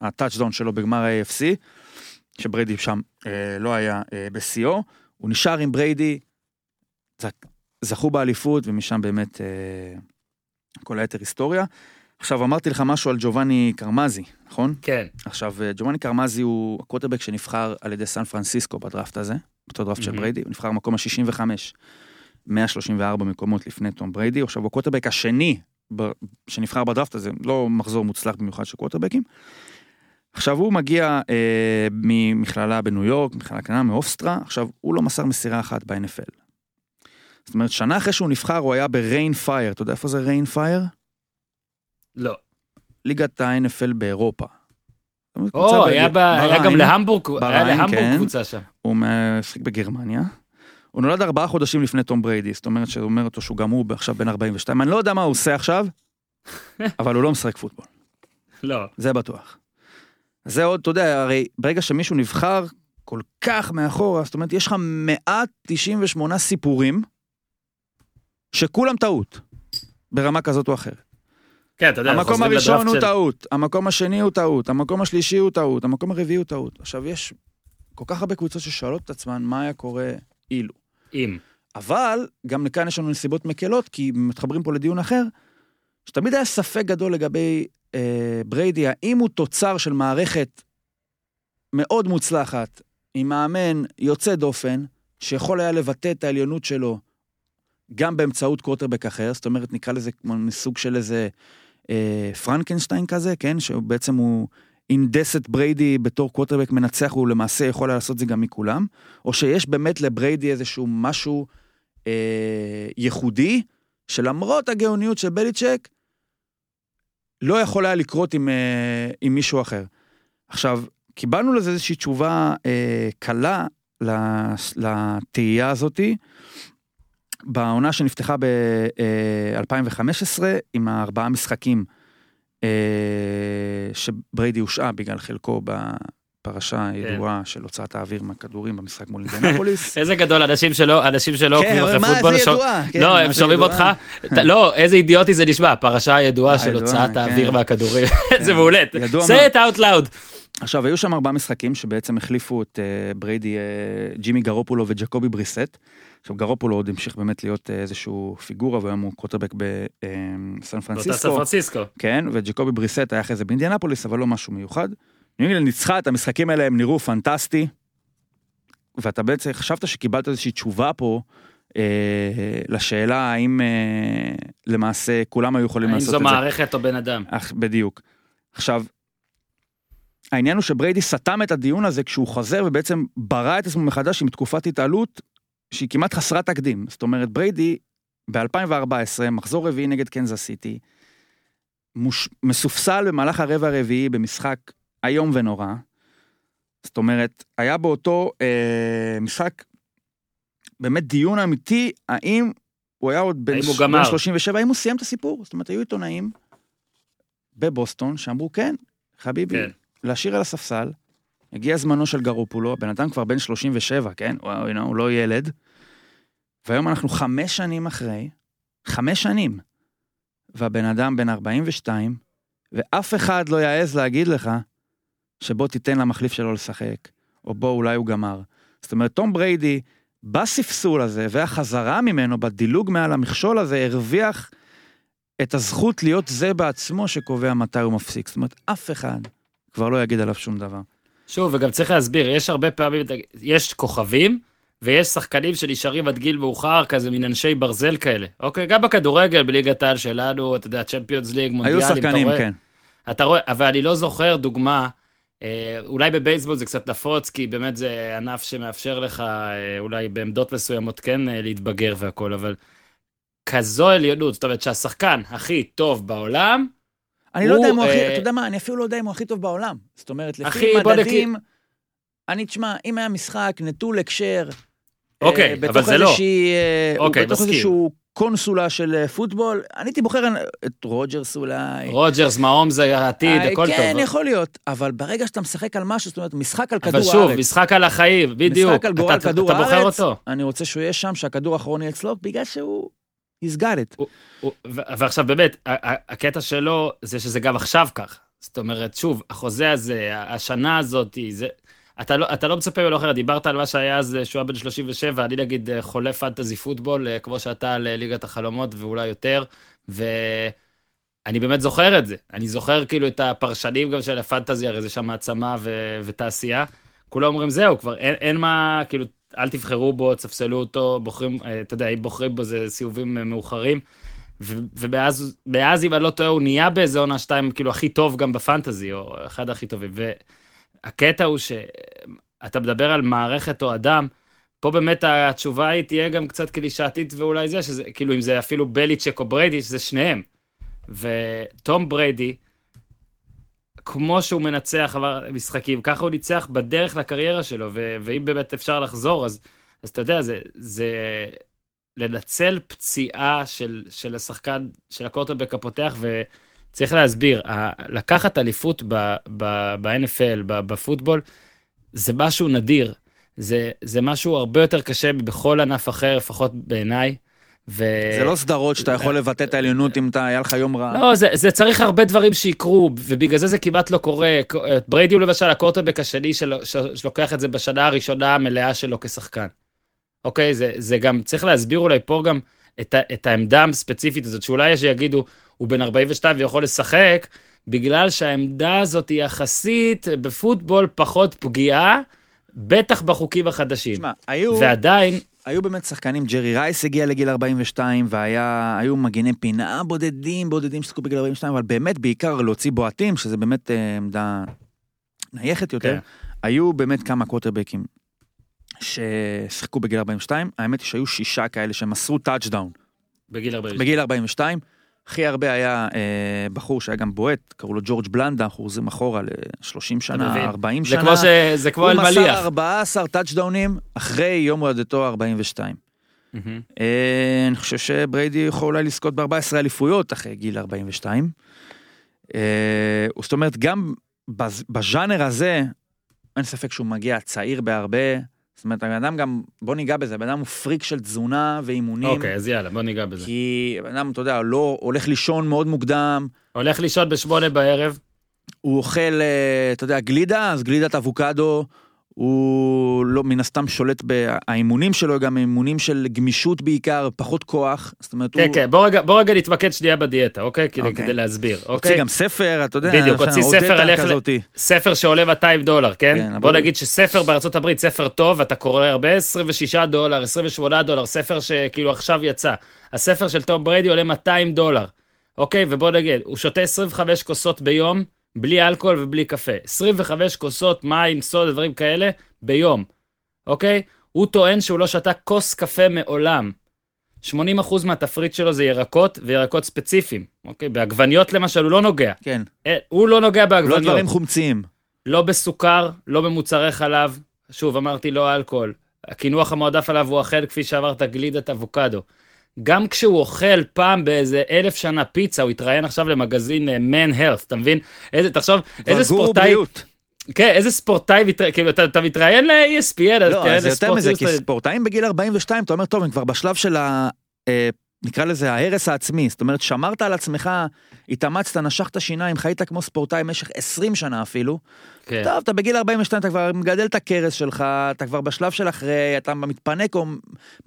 הטאצ'דאון שלו בגמר ה-AFC, שבריידי שם אה, לא היה אה, בשיאו, הוא נשאר עם בריידי, זכו באליפות, ומשם באמת אה, כל היתר היסטוריה. עכשיו אמרתי לך משהו על ג'ובאני קרמזי, נכון? כן. עכשיו, אה, ג'ובאני קרמזי הוא הקווטרבק שנבחר על ידי סן פרנסיסקו בדראפט הזה, אותו דראפט של מהמם. בריידי, הוא נבחר במקום ה-65, 134 מקומות לפני תום בריידי, עכשיו הוא הקווטרבק השני ב- שנבחר בדראפט הזה, לא מחזור מוצלח במיוחד של קווטרבקים. עכשיו הוא מגיע אה, ממכללה בניו יורק, מכללה קטנה מהופסטרה, עכשיו הוא לא מסר מסירה אחת ב-NFL. זאת אומרת, שנה אחרי שהוא נבחר הוא היה בריין פייר, אתה יודע איפה זה ריין פייר? לא. ליגת ה-NFL באירופה. או, בג- היה ב- היה גם. להמבורג, היה להמבורג כן. קבוצה שם. הוא משחק בגרמניה. הוא נולד ארבעה חודשים לפני תום בריידי, זאת אומרת שהוא אומר אותו שהוא גם הוא עכשיו בן 42, אני לא יודע מה הוא עושה עכשיו, [laughs] אבל הוא לא משחק פוטבול, לא. זה בטוח. זה עוד, אתה יודע, הרי ברגע שמישהו נבחר כל כך מאחורה, זאת אומרת, יש לך 198 סיפורים שכולם טעות, ברמה כזאת או אחרת. כן, אתה יודע, המקום הראשון הוא של- טעות, המקום השני הוא טעות, המקום השלישי הוא טעות, המקום הרביעי הוא טעות. עכשיו, יש כל כך הרבה קבוצות ששואלות את עצמן מה היה קורה אילו. אם. אבל גם לכאן יש לנו נסיבות מקלות, כי מתחברים פה לדיון אחר, שתמיד היה ספק גדול לגבי אה, בריידי, האם הוא תוצר של מערכת מאוד מוצלחת, עם מאמן יוצא דופן, שיכול היה לבטא את העליונות שלו גם באמצעות קווטרבק אחר, זאת אומרת, נקרא לזה כמו סוג של איזה אה, פרנקנשטיין כזה, כן? שבעצם הוא הינדס את בריידי בתור קווטרבק מנצח, הוא למעשה יכול לעשות את זה גם עם כולם, או שיש באמת לבריידי איזשהו משהו אה, ייחודי, שלמרות הגאוניות של בליצ'ק, לא יכול היה לקרות עם, אה, עם מישהו אחר. עכשיו, קיבלנו לזה איזושהי תשובה אה, קלה לתהייה הזאתי, בעונה שנפתחה ב-2015 עם הארבעה משחקים אה, שבריידי הושעה בגלל חלקו בפרשה הידועה של הוצאת האוויר מהכדורים במשחק מול אינדנפוליס. [laughs] איזה גדול, אנשים שלא, אנשים שלא כן, עוקבים אחרי מה, פוטבול, ידועה, כן, לא, הם שומעים ידועה? אותך, לא, איזה אידיוטי זה נשמע, הפרשה הידועה של הוצאת האוויר [laughs] כן. מהכדורים, זה מעולה, say it out loud. עכשיו, היו שם ארבעה משחקים שבעצם החליפו את אה, בריידי, אה, ג'ימי גרופולו וג'קובי בריסט. עכשיו, גרופולו עוד המשיך באמת להיות אה, איזשהו פיגורה, והיום הוא קווטרבק בסן באותה סן פרנסיסקו. פרנסיסקו. כן, וג'קובי בריסט היה אחרי זה באינדיאנפוליס, אבל לא משהו מיוחד. ניו אינגלנד ניצחה את המשחקים האלה, הם נראו פנטסטי. ואתה בעצם חשבת שקיבלת איזושהי תשובה פה אה, לשאלה האם אה, למעשה כולם היו יכולים האם לעשות זו את זה. מערכת או בן אדם? אך, בדיוק. עכשיו, העניין הוא שבריידי סתם את הדיון הזה כשהוא חוזר ובעצם ברא את עצמו מחדש עם תקופת התעלות שהיא כמעט חסרת תקדים. זאת אומרת, בריידי ב-2014, מחזור רביעי נגד קנזס סיטי, מוש... מסופסל במהלך הרבע הרביעי במשחק איום ונורא. זאת אומרת, היה באותו אה, משחק באמת דיון אמיתי, האם הוא היה עוד בן, האם הוא ש- גמר? בן 37, האם הוא סיים את הסיפור? זאת אומרת, היו עיתונאים בבוסטון שאמרו, כן, חביבי, כן. להשאיר על הספסל, הגיע זמנו של גרופולו, הבן אדם כבר בן 37, כן? וואו, הנה, הוא לא ילד. והיום אנחנו חמש שנים אחרי, חמש שנים, והבן אדם בן 42, ואף אחד לא יעז להגיד לך שבוא תיתן למחליף שלו לשחק, או בוא אולי הוא גמר. זאת אומרת, תום בריידי, בספסול הזה, והחזרה ממנו, בדילוג מעל המכשול הזה, הרוויח את הזכות להיות זה בעצמו שקובע מתי הוא מפסיק. זאת אומרת, אף אחד כבר לא יגיד עליו שום דבר. שוב, וגם צריך להסביר, יש הרבה פעמים, יש כוכבים, ויש שחקנים שנשארים עד גיל מאוחר, כזה מין אנשי ברזל כאלה. אוקיי, גם בכדורגל, בליגת העל שלנו, אתה יודע, צ'מפיונס ליג, מונדיאלים, היו שחקנים, אתה רואה, כן. אתה רואה, אבל אני לא זוכר דוגמה, אה, אולי בבייסבול זה קצת נפוץ, כי באמת זה ענף שמאפשר לך, אה, אולי בעמדות מסוימות כן אה, להתבגר והכל, אבל כזו עליונות, זאת אומרת שהשחקן הכי טוב בעולם, אני לא יודע אם הוא הוא, הכי, אתה יודע מה, אני אפילו לא יודע אם הוא הכי טוב בעולם. זאת אומרת, לפי מדדים, אני, תשמע, אם היה משחק נטול הקשר, אוקיי, אבל בתוך זה לא. איזושהי, אה, הוא אוקיי, בתוך. איזשהו קונסולה של אה, פוטבול, אני הייתי בוחר את רוג'רס אולי. רוג'רס, מהומס זה העתיד, אה, הכל כן, טוב. יכול להיות, אבל ברגע שאתה משחק על משהו, זאת אומרת, משחק על אבל כדור שוב, הארץ, משחק על החיים, בדיוק. משחק על גורל אתה- כדור אתה בוחר הארץ, אותו. אני רוצה שהוא יהיה שם, שהכדור האחרון יהיה אצלו, בגלל שהוא... he's got it. הוא- ו- ועכשיו באמת, הקטע שלו זה שזה גם עכשיו כך. זאת אומרת, שוב, החוזה הזה, השנה הזאת, זה... אתה לא, אתה לא מצפה ממנו אחרת, דיברת על מה שהיה אז שהוא היה בן 37, אני נגיד אה, חולה fantasy football, אה, כמו שאתה על אה, ליגת החלומות ואולי יותר, ואני באמת זוכר את זה. אני זוכר כאילו את הפרשנים גם של הפנטזי, הרי זה שם מעצמה ו... ותעשייה. כולם אומרים, זהו, כבר אין, אין מה, כאילו, אל תבחרו בו, תספסלו אותו, בוחרים, אה, אתה יודע, אם בוחרים בו זה סיבובים אה, מאוחרים. ו- ומאז, מאז, אם אני לא טועה, הוא נהיה באיזה עונה שתיים, כאילו, הכי טוב גם בפנטזי, או אחד הכי טובים. והקטע הוא שאתה מדבר על מערכת או אדם, פה באמת התשובה היא תהיה גם קצת קלישאתית ואולי זה, שזה, כאילו, אם זה אפילו בליצ'ק או בריידי, שזה שניהם. וטום בריידי, כמו שהוא מנצח משחקים, ככה הוא ניצח בדרך לקריירה שלו, ו- ואם באמת אפשר לחזור, אז, אז אתה יודע, זה, זה לנצל פציעה של, של השחקן, של הקורטרבק הפותח, וצריך להסביר, לקחת אליפות ב-NFL, ב- בפוטבול, זה משהו נדיר. זה, זה משהו הרבה יותר קשה מבכל ענף אחר, לפחות בעיניי. ו... זה לא סדרות שאתה יכול לבטא את העליונות אם אתה, היה לך יום רע. לא, זה, זה צריך הרבה דברים שיקרו, ובגלל זה זה כמעט לא קורה. בריידי הוא למשל הקורטרבק השני של, של, שלוקח את זה בשנה הראשונה המלאה שלו כשחקן. אוקיי? זה, זה גם, צריך להסביר אולי פה גם את, ה, את העמדה הספציפית הזאת, שאולי יש שיגידו, הוא בן 42 ויכול לשחק, בגלל שהעמדה הזאת היא יחסית בפוטבול פחות פגיעה, בטח בחוקים החדשים. תשמע, היו, ועדיין, היו באמת שחקנים, ג'רי רייס הגיע לגיל 42, והיו מגיני פינה בודדים, בודדים ששיחקו בגיל 42, אבל באמת בעיקר להוציא בועטים, שזה באמת אה, עמדה נייחת יותר. כן. היו באמת כמה קווטרבקים ששיחקו בגיל 42, האמת היא שהיו שישה כאלה שמסרו טאצ'דאון בגיל 40. בגיל 42. הכי הרבה היה אה, בחור שהיה גם בועט, קראו לו ג'ורג' בלנדה, אנחנו חוזרים אחורה ל-30 מבין. שנה, 40 זה שנה. כמו, ש... זה כמו הוא אלמליח. מסר 14 טאצ'דאונים אחרי יום הולדתו ה-42. מהמם. אה, אני חושב שבריידי יכול אולי לזכות ב-14 אליפויות אחרי גיל 42. אה, זאת אומרת, גם בז- בז'אנר הזה, אין ספק שהוא מגיע צעיר בהרבה. זאת אומרת, הבן אדם גם, בוא ניגע בזה, הבן אדם הוא פריק של תזונה ואימונים. אוקיי, אז יאללה, בוא ניגע בזה. כי הבן אדם, אתה יודע, לא הולך לישון מאוד מוקדם, הולך לישון בשמונה בערב, הוא אוכל, אה, אתה יודע, גלידה, אז גלידת אבוקדו, הוא לא, מן הסתם שולט באימונים שלו, גם אימונים של גמישות בעיקר, פחות כוח. זאת אומרת, כן, הוא כן, בוא רגע, בוא רגע נתמקד שנייה בדיאטה, אוקיי? כדי, אוקיי. כדי להסביר, הוציא אוקיי? גם ספר, אתה יודע, בדיוק, הוציא ספר איך ל-. ספר שעולה 200 דולר, כן? כן, בוא אבל- נגיד שספר בארצות הברית, ספר טוב, אתה קורא הרבה, 26 דולר, 28 דולר, ספר שכאילו עכשיו יצא. הספר של תום בריידי עולה 200 דולר, אוקיי? ובוא נגיד, הוא שותה 25 כוסות ביום, בלי אלכוהול ובלי קפה. 25 כוסות מים, סודה, דברים כאלה, ביום, אוקיי? הוא טוען שהוא לא שתה כוס קפה מעולם. 80% מהתפריט שלו זה ירקות, וירקות ספציפיים, אוקיי? בעגבניות למשל הוא לא נוגע. כן, אה, הוא לא נוגע לא בעגבניות. דברים חומציים. לא בסוכר, לא במוצרי חלב. שוב, אמרתי לא אלכוהול. הקינוח המועדף עליו הוא אוכל, כפי שאמרת, גלידת אבוקדו. גם כשהוא אוכל פעם באיזה אלף שנה פיצה, הוא התראיין עכשיו למגזין אה, Man Health, אתה מבין? איזה, תחשוב, איזה ספורטאי, בריאות. כן, איזה ספורטאי, כאילו, אתה, אתה מתראיין ל-ESPN, לא, תראה זה יותר מזה. כי ספורטאים בגיל 42, אתה אומר, טוב, הם כבר בשלב של ה... אה, נקרא לזה ההרס העצמי, זאת אומרת, שמרת על עצמך, התאמצת, נשכת שיניים, חיית כמו ספורטאי במשך 20 שנה אפילו. כן. טוב, אתה בגיל 42, אתה כבר מגדל את הכרס שלך, אתה כבר בשלב של אחרי, אתה מתפנק או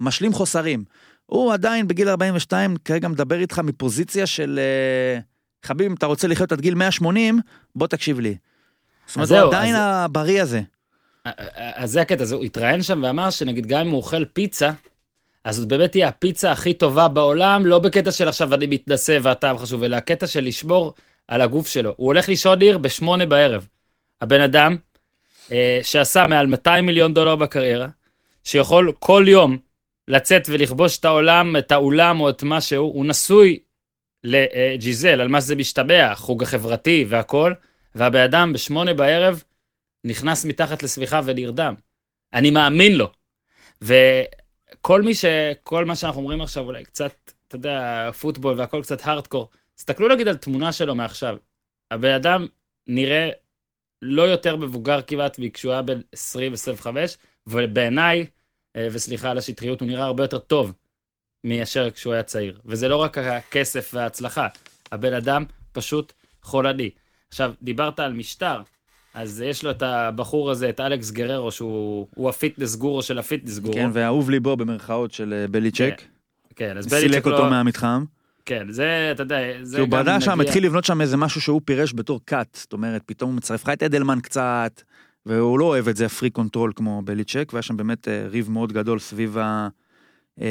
משלים חוסרים. הוא עדיין בגיל 42, כרגע מדבר איתך מפוזיציה של אה, חביב, אם אתה רוצה לחיות עד גיל 180, בוא תקשיב לי. זאת אומרת, הוא עדיין אז- הבריא הזה. אז זה הקטע, אז הוא התראיין שם ואמר שנגיד גם אם הוא אוכל פיצה, אז זאת באמת תהיה הפיצה הכי טובה בעולם, לא בקטע של עכשיו אני מתנשא והטעם חשוב, אלא הקטע של לשמור על הגוף שלו. הוא הולך לישון עיר בשמונה בערב. הבן אדם אה, שעשה מעל 200 מיליון דולר בקריירה, שיכול כל יום לצאת ולכבוש את העולם, את האולם או את מה שהוא, הוא נשוי לג'יזל, על מה שזה משתבח, חוג החברתי והכל, והבן אדם בשמונה בערב נכנס מתחת לסביחה ונרדם. אני מאמין לו. וכל מי ש... כל מה שאנחנו אומרים עכשיו, אולי קצת, אתה יודע, פוטבול והכל קצת הארדקור, תסתכלו נגיד על תמונה שלו מעכשיו. הבן אדם נראה לא יותר מבוגר כמעט מכשהוא היה בן 20-25, ובעיניי, וסליחה על השטחיות, הוא נראה הרבה יותר טוב מאשר כשהוא היה צעיר. וזה לא רק הכסף וההצלחה, הבן אדם פשוט חולני. עכשיו, דיברת על משטר, אז יש לו את הבחור הזה, את אלכס גררו, שהוא ה fitness guru של ה fitness guru. כן, ואהוב ליבו במרכאות של אה, בליצ'ק. כן, כן אז בליצ'ק סילק אותו מהמתחם. כן, זה, אתה יודע, זה כי הוא גם בנה שם, התחיל לבנות שם איזה משהו שהוא פירש בתור cult. זאת אומרת, פתאום הוא מצרף לך את אדלמן קצת, והוא לא אוהב את זה, freak control כמו בליצ'ק, והיה שם באמת אה, ריב מאוד גדול סביב ה... אה,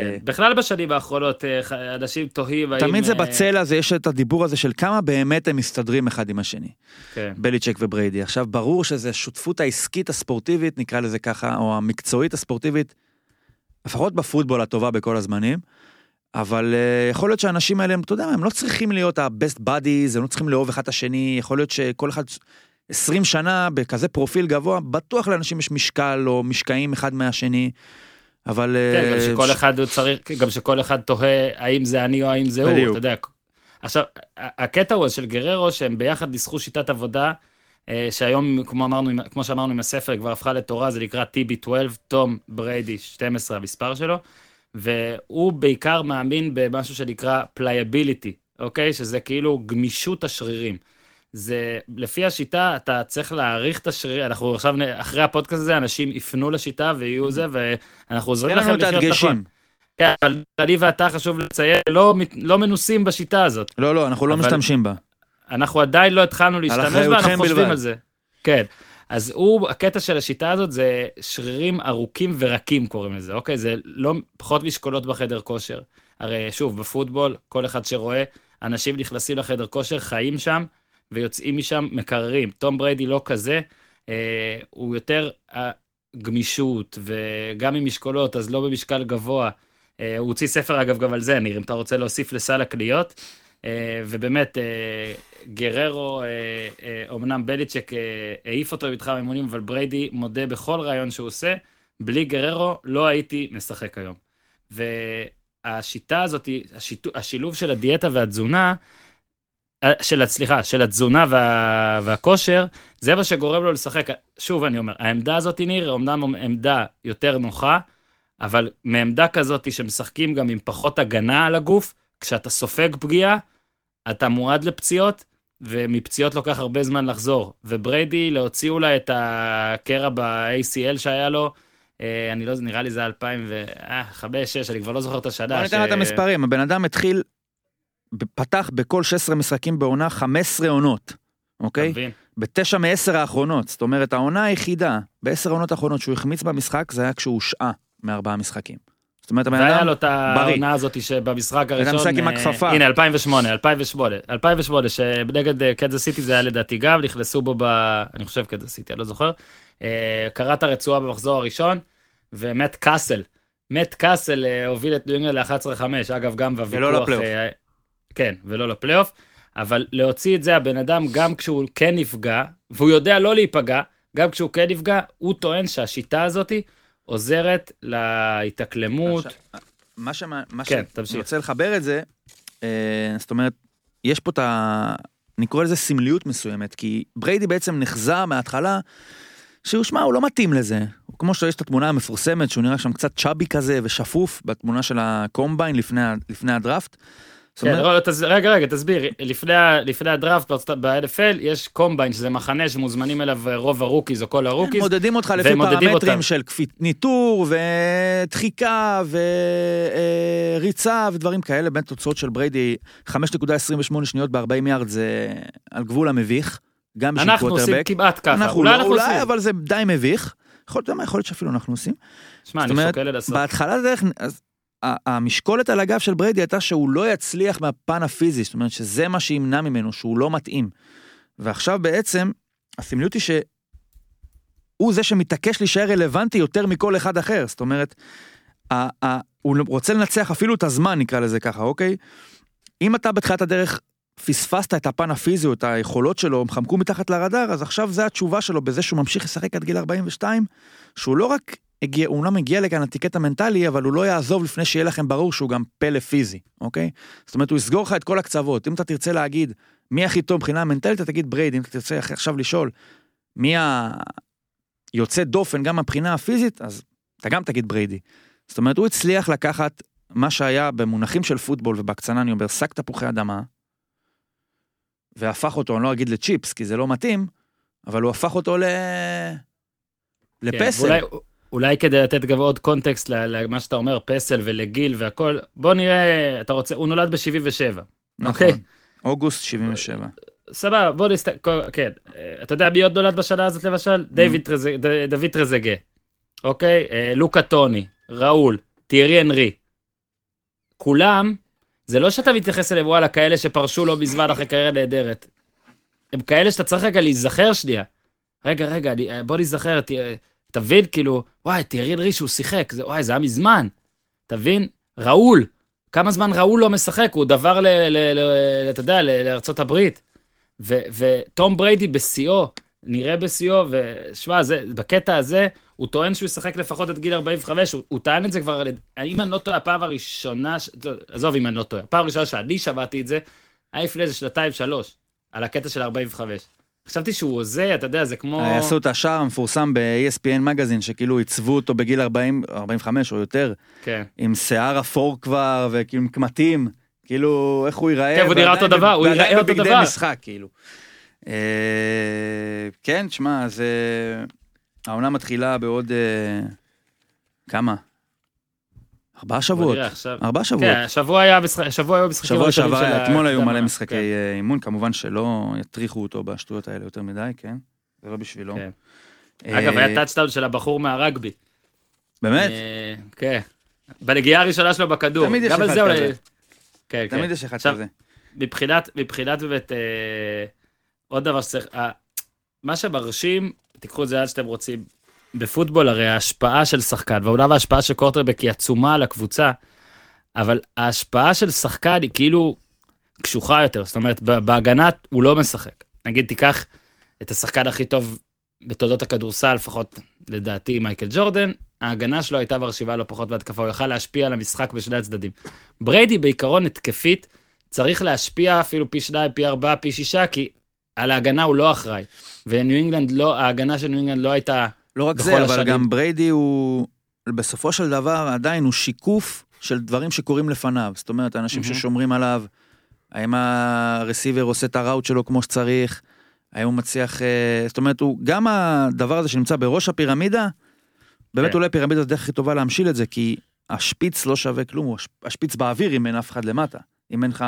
כן. בכלל בשנים האחרונות, אה, אנשים תוהים האם... תמיד זה בצלע הזה, יש את הדיבור הזה של כמה באמת הם מסתדרים אחד עם השני. כן. בליצ'ק ובריידי. עכשיו, ברור שזה השותפות העסקית הספורטיבית, נקרא לזה ככה, או המקצועית הספורטיבית, לפחות בפוטבול הטובה בכל הזמנים, אבל uh, יכול להיות שהאנשים האלה, הם, אתה יודע הם לא צריכים להיות ה-best buddies, הם לא צריכים לאהוב אחד את השני, יכול להיות שכל אחד 20 שנה בכזה פרופיל גבוה, בטוח לאנשים יש משקל או משקעים אחד מהשני, אבל... כן, גם אה, שכל ש- אחד הוא צריך, גם שכל אחד תוהה האם זה אני או האם זה הוא, בדיוק. אתה יודע. עכשיו, הקטע הוא של גררו, שהם ביחד ניסחו שיטת עבודה, אה, שהיום, כמו אמרנו, כמו שאמרנו עם הספר, כבר הפכה לתורה, זה נקרא TB12, תום בריידי 12 המספר שלו, והוא בעיקר מאמין במשהו שנקרא pliability, אוקיי? שזה כאילו גמישות השרירים. זה, לפי השיטה, אתה צריך להאריך את השריר, אנחנו עכשיו, אחרי הפודקאסט הזה, אנשים יפנו לשיטה ויהיו זה, ואנחנו עוזרים לכם את לחיות נכון. כן, אבל אני ואתה, חשוב לציין, לא, לא מנוסים בשיטה הזאת. לא, לא, אנחנו לא אבל- משתמשים בה. אנחנו עדיין לא התחלנו להשתמש בה, אנחנו חושבים בלבד. על זה. כן. אז הוא, הקטע של השיטה הזאת זה שרירים ארוכים ורקים קוראים לזה, אוקיי? זה לא פחות משקולות בחדר כושר. הרי שוב, בפוטבול, כל אחד שרואה, אנשים נכנסים לחדר כושר, חיים שם, ויוצאים משם מקררים. תום בריידי לא כזה, אה, הוא יותר הגמישות, וגם עם משקולות, אז לא במשקל גבוה. אה, הוא הוציא ספר אגב גם על זה, ניר, אם אתה רוצה להוסיף לסל הקניות. אה, ובאמת, אה, גררו, אה, אה, אומנם בליצ'ק אה, העיף אותו במתחם האימונים, אבל בריידי מודה בכל רעיון שהוא עושה, בלי גררו לא הייתי משחק היום. והשיטה הזאת, השיתו, השילוב של הדיאטה והתזונה, של, סליחה, של התזונה וה, והכושר, זה מה שגורם לו לשחק. שוב, אני אומר, העמדה הזאת, ניר, אומנם עמדה יותר נוחה, אבל מעמדה כזאת שמשחקים גם עם פחות הגנה על הגוף, כשאתה סופג פגיעה, אתה מועד לפציעות, ומפציעות לוקח הרבה זמן לחזור. ובריידי, להוציא אולי את הקרע ב-ACL שהיה לו, אה, אני לא, נראה לי זה 2005, 6, אני כבר לא זוכר את השנה. בוא ניתן לה את המספרים, הבן אדם התחיל, פתח בכל 16 משחקים בעונה 15 עונות, אוקיי? בתשע מעשר האחרונות, זאת אומרת העונה היחידה, בעשר העונות האחרונות שהוא החמיץ במשחק, זה היה כשהוא הושעה מארבעה משחקים. זאת אומרת, הבן אדם, לא יאומן בריא. העונה הזאת שבמשחק הראשון... משחק עם אה, הכפפה. הנה, 2008, 2008, 2008, שנגד אה, קנזס סיטי זה היה לדעתי גם, נכנסו בו ב... אני חושב קנזס סיטי, אני לא זוכר. אה, קרע את הרצועה במחזור הראשון, ומט קאסל, מט קאסל הוביל את ניו אינגלנד ל-11-5, אגב, גם בוויכוח... ולא לפלייאוף. כן, ולא לפלייאוף, אבל להוציא את זה, הבן אדם, גם כשהוא כן נפגע, והוא יודע לא להיפגע, גם כשהוא כן נפגע, הוא טוען שהשיטה הזאת עוזרת להתאקלמות. מה שמה, מה כן, שאני. רוצה לחבר את זה, אה, זאת אומרת, יש פה את ה... אני קורא לזה סמליות מסוימת, כי בריידי בעצם נחזה מההתחלה, שהוא, שמע, הוא לא מתאים לזה. כמו שיש את התמונה המפורסמת, שהוא נראה שם קצת צ'אבי כזה ושפוף, בתמונה של הקומביין לפני, לפני הדראפט. כן, לא, רגע, רגע, תסביר. לפני, לפני הדראפט ב-NFL יש קומביין, שזה מחנה שמוזמנים אליו רוב הרוקיז או כל הרוקיז. מודדים אותך לפי פרמטרים אותם. של קפיצת ניתור ודחיקה וריצה ודברים כאלה, בין תוצאות של בריידי 5.28 שניות ב-40 יארד זה על גבול המביך, גם בשביל אנחנו עושים קוורטרבק. כמעט ככה. אנחנו אולי לא, אנחנו אולי, עושים. אבל זה די מביך. יכול להיות, שאפילו אנחנו עושים. שמע, אני שוקל לנסות. בהתחלה דרך, אז ה- המשקולת על הגב של בריידי הייתה שהוא לא יצליח מהפן הפיזי, זאת אומרת שזה מה שימנע ממנו, שהוא לא מתאים. ועכשיו בעצם, הסמליות היא שהוא זה שמתעקש להישאר רלוונטי יותר מכל אחד אחר, זאת אומרת, הוא רוצה לנצח אפילו את הזמן, נקרא לזה ככה, אוקיי? אם אתה בתחילת הדרך פספסת את הפן הפיזי או את היכולות שלו, הם חמקו מתחת לרדאר, אז עכשיו זה התשובה שלו בזה שהוא ממשיך לשחק עד גיל 42, שהוא לא רק הגיע, הוא אומנם הגיע לכאן הטיקט המנטלי, אבל הוא לא יעזוב לפני שיהיה לכם ברור שהוא גם פלא פיזי, אוקיי? זאת אומרת, הוא יסגור לך את כל הקצוות. אם אתה תרצה להגיד מי הכי טוב מבחינה מנטלית, אתה תגיד בריידי. אם אתה תרצה עכשיו לשאול מי היוצא דופן גם מבחינה הפיזית, אז אתה גם תגיד בריידי. זאת אומרת, הוא הצליח לקחת מה שהיה במונחים של פוטבול ובהקצנה, אני אומר, שק תפוחי אדמה, והפך אותו, אני לא אגיד לצ'יפס, כי זה לא מתאים, אבל הוא הפך אותו ל... כן, לפסל. ואולי- אולי כדי לתת גם עוד קונטקסט למה שאתה אומר, פסל ולגיל והכל, בוא נראה, אתה רוצה, הוא נולד ב-77, אוקיי? נכון. אוגוסט 77. סבבה, בוא נסתכל, כן, אה, אתה יודע מי עוד נולד בשנה הזאת למשל? דוד טרזגה, אוקיי? אה, לוקה טוני, ראול, תיארי אנרי. כולם, זה לא שאתה מתייחס אליהם, וואלה, כאלה שפרשו לא מזמן אחרי קריירה נהדרת. הם כאלה שאתה צריך רגע להיזכר שנייה. רגע, רגע, אה, בוא ניזכר, ת- תבין, כאילו, וואי, תיארי אנרי שהוא שיחק, זה, וואי, זה היה מזמן. תבין? ראול, כמה זמן ראול לא משחק, הוא דבר, אתה יודע, ל- לארצות הברית. ו- וטום בריידי בשיאו, נראה בשיאו, ושמע, בקטע הזה, הוא טוען שהוא ישחק לפחות עד גיל 45, הוא, הוא טען את זה כבר, אם אני לא טועה, הפעם הראשונה, ש- עזוב אם אני לא טועה, הפעם הראשונה שאני שמעתי את זה, היה לפני איזה שנתיים, שלוש, על הקטע של 45. חשבתי שהוא הוזה, אתה יודע, זה כמו... עשו את השער המפורסם ב-ESPN מגזין, שכאילו עיצבו אותו בגיל 40, 45 או יותר, כן. עם שיער אפור כבר, וכאילו עם קמטים, כאילו, איך הוא ייראה. כן, והוא נראה אותו דבר, הוא ייראה אותו דבר. משחק, כאילו. אה, כן, שמע, זה... העונה מתחילה בעוד... אה, כמה? ארבעה שבועות. ארבעה שבועות. כן, השבוע היה משחק, השבוע היו משחקים שבוע שעבר, של אתמול היו מלא. משחקי כן. אה, אימון, כמובן שלא יטריחו אותו בשטויות האלה יותר מדי, כן? זה לא בשבילו. כן. אה, אגב, היה טאצ'דאון של הבחור מהרגבי. באמת? אה, כן. בנגיעה הראשונה שלו בכדור. תמיד יש אחד זה אולי- כזה. כן, כן. תמיד יש אחד עכשיו, כזה. מבחינת, מבחינת באמת, אה, עוד דבר שצריך, מה שמרשים, תיקחו את זה עד שאתם רוצים, בפוטבול הרי ההשפעה של שחקן, ואומנם ההשפעה של קוורטרבק היא עצומה על הקבוצה, אבל ההשפעה של שחקן היא כאילו קשוחה יותר, זאת אומרת, בהגנה הוא לא משחק. נגיד, תיקח את השחקן הכי טוב בתולדות הכדורסל, לפחות לדעתי מייקל ג'ורדן, ההגנה שלו הייתה מרשימה לא פחות מההתקפה, הוא יכל להשפיע על המשחק בשני הצדדים. בריידי בעיקרון התקפית, צריך להשפיע אפילו פי שניים, פי ארבעה, פי שישה, כי על ההגנה הוא לא אחראי. וניו אינגלנד לא, ההגנה של ניו אינגלנד לא הייתה... לא רק זה, אבל השנים. גם בריידי הוא, בסופו של דבר, עדיין הוא שיקוף של דברים שקורים לפניו. זאת אומרת, האנשים מהמם. ששומרים עליו, האם הרסיבר עושה את הראוט שלו כמו שצריך, האם הוא מצליח, אה, זאת אומרת, הוא, גם הדבר הזה שנמצא בראש הפירמידה, באמת כן. אולי פירמידה זה הדרך הכי טובה להמשיל את זה, כי השפיץ לא שווה כלום, השפיץ באוויר אם אין אף אחד למטה, אם אין לך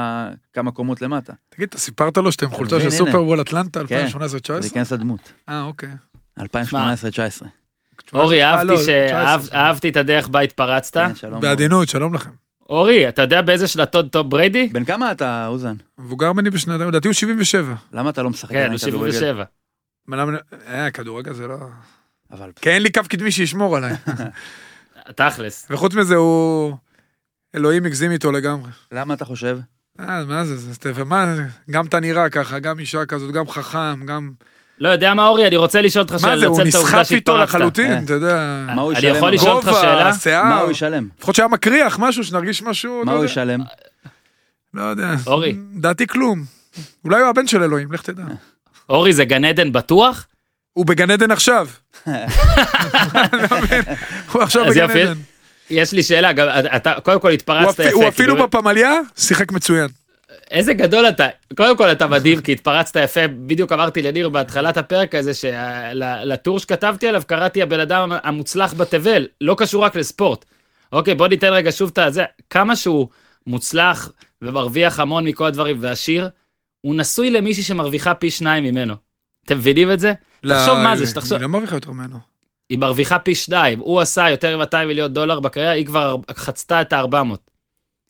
כמה קומות למטה. תגיד, אתה סיפרת לו שאתם חולצה מבין, של הנה. סופרבול אטלנטה כן. 2018-2019? זה ייכנס לדמות. אה, אוקיי. 2018-2019. אורי, אה, אהבתי לא, ש- 19. אהב- אהבתי את הדרך בה התפרצת. כן. בעדינות, שלום לכם. אורי, אתה יודע באיזה שנתון טוב בריידי? בן כמה אתה, אוזן? מבוגר ממני בשנתיים, לדעתי הוא 77. למה אתה לא משחק כן, הוא כדורגל? 77. מה, למה- אה, כדורגל זה לא... אבל כי אין לי קו קדמי שישמור עליי. [laughs] תכלס. וחוץ מזה הוא... אלוהים הגזים איתו לגמרי. למה אתה חושב? אה, מה זה, זה, זה, ומה, זה, גם אתה נראה ככה, גם אישה כזאת, גם חכם, גם... לא יודע מה, אורי, אני רוצה לשאול אותך מה שאלה, זה, הוא נסחף איתו. לחלוטין, אה. אתה יודע. מה הוא אני ישלם? יכול לשאול אותך גובה, שאלה? שיער, מה הוא ישלם? לפחות שהיה מקריח משהו, שנרגיש משהו, מה לא הוא. ישלם? לא יודע. אורי. דעתי כלום. אולי הוא הבן של אלוהים, לך תדע. אורי, זה גן עדן בטוח? הוא בגן עדן עכשיו. [laughs] אני לא מבין, הוא עכשיו בגן. עדן. יש לי שאלה, גם אתה קודם כל התפרצת יפה. הוא אפילו באמת- בפמליה שיחק מצוין. איזה גדול אתה. קודם כל אתה מדהים, כי התפרצת יפה. בדיוק אמרתי לניר בהתחלת הפרק הזה, שלטור שכתבתי עליו קראתי הבן אדם המוצלח בתבל, לא קשור רק לספורט. אוקיי, בוא ניתן רגע שוב את זה. כמה שהוא מוצלח ומרוויח המון מכל הדברים ועשיר, הוא נשוי למישהי שמרוויחה פי שניים ממנו. אתם מבינים את זה? תחשוב מה זה, שתחשוב, היא לא מרוויחה יותר ממנו. היא מרוויחה פי שניים, הוא עשה יותר מ-200 מיליון דולר בקריירה, היא כבר חצתה את ה-400.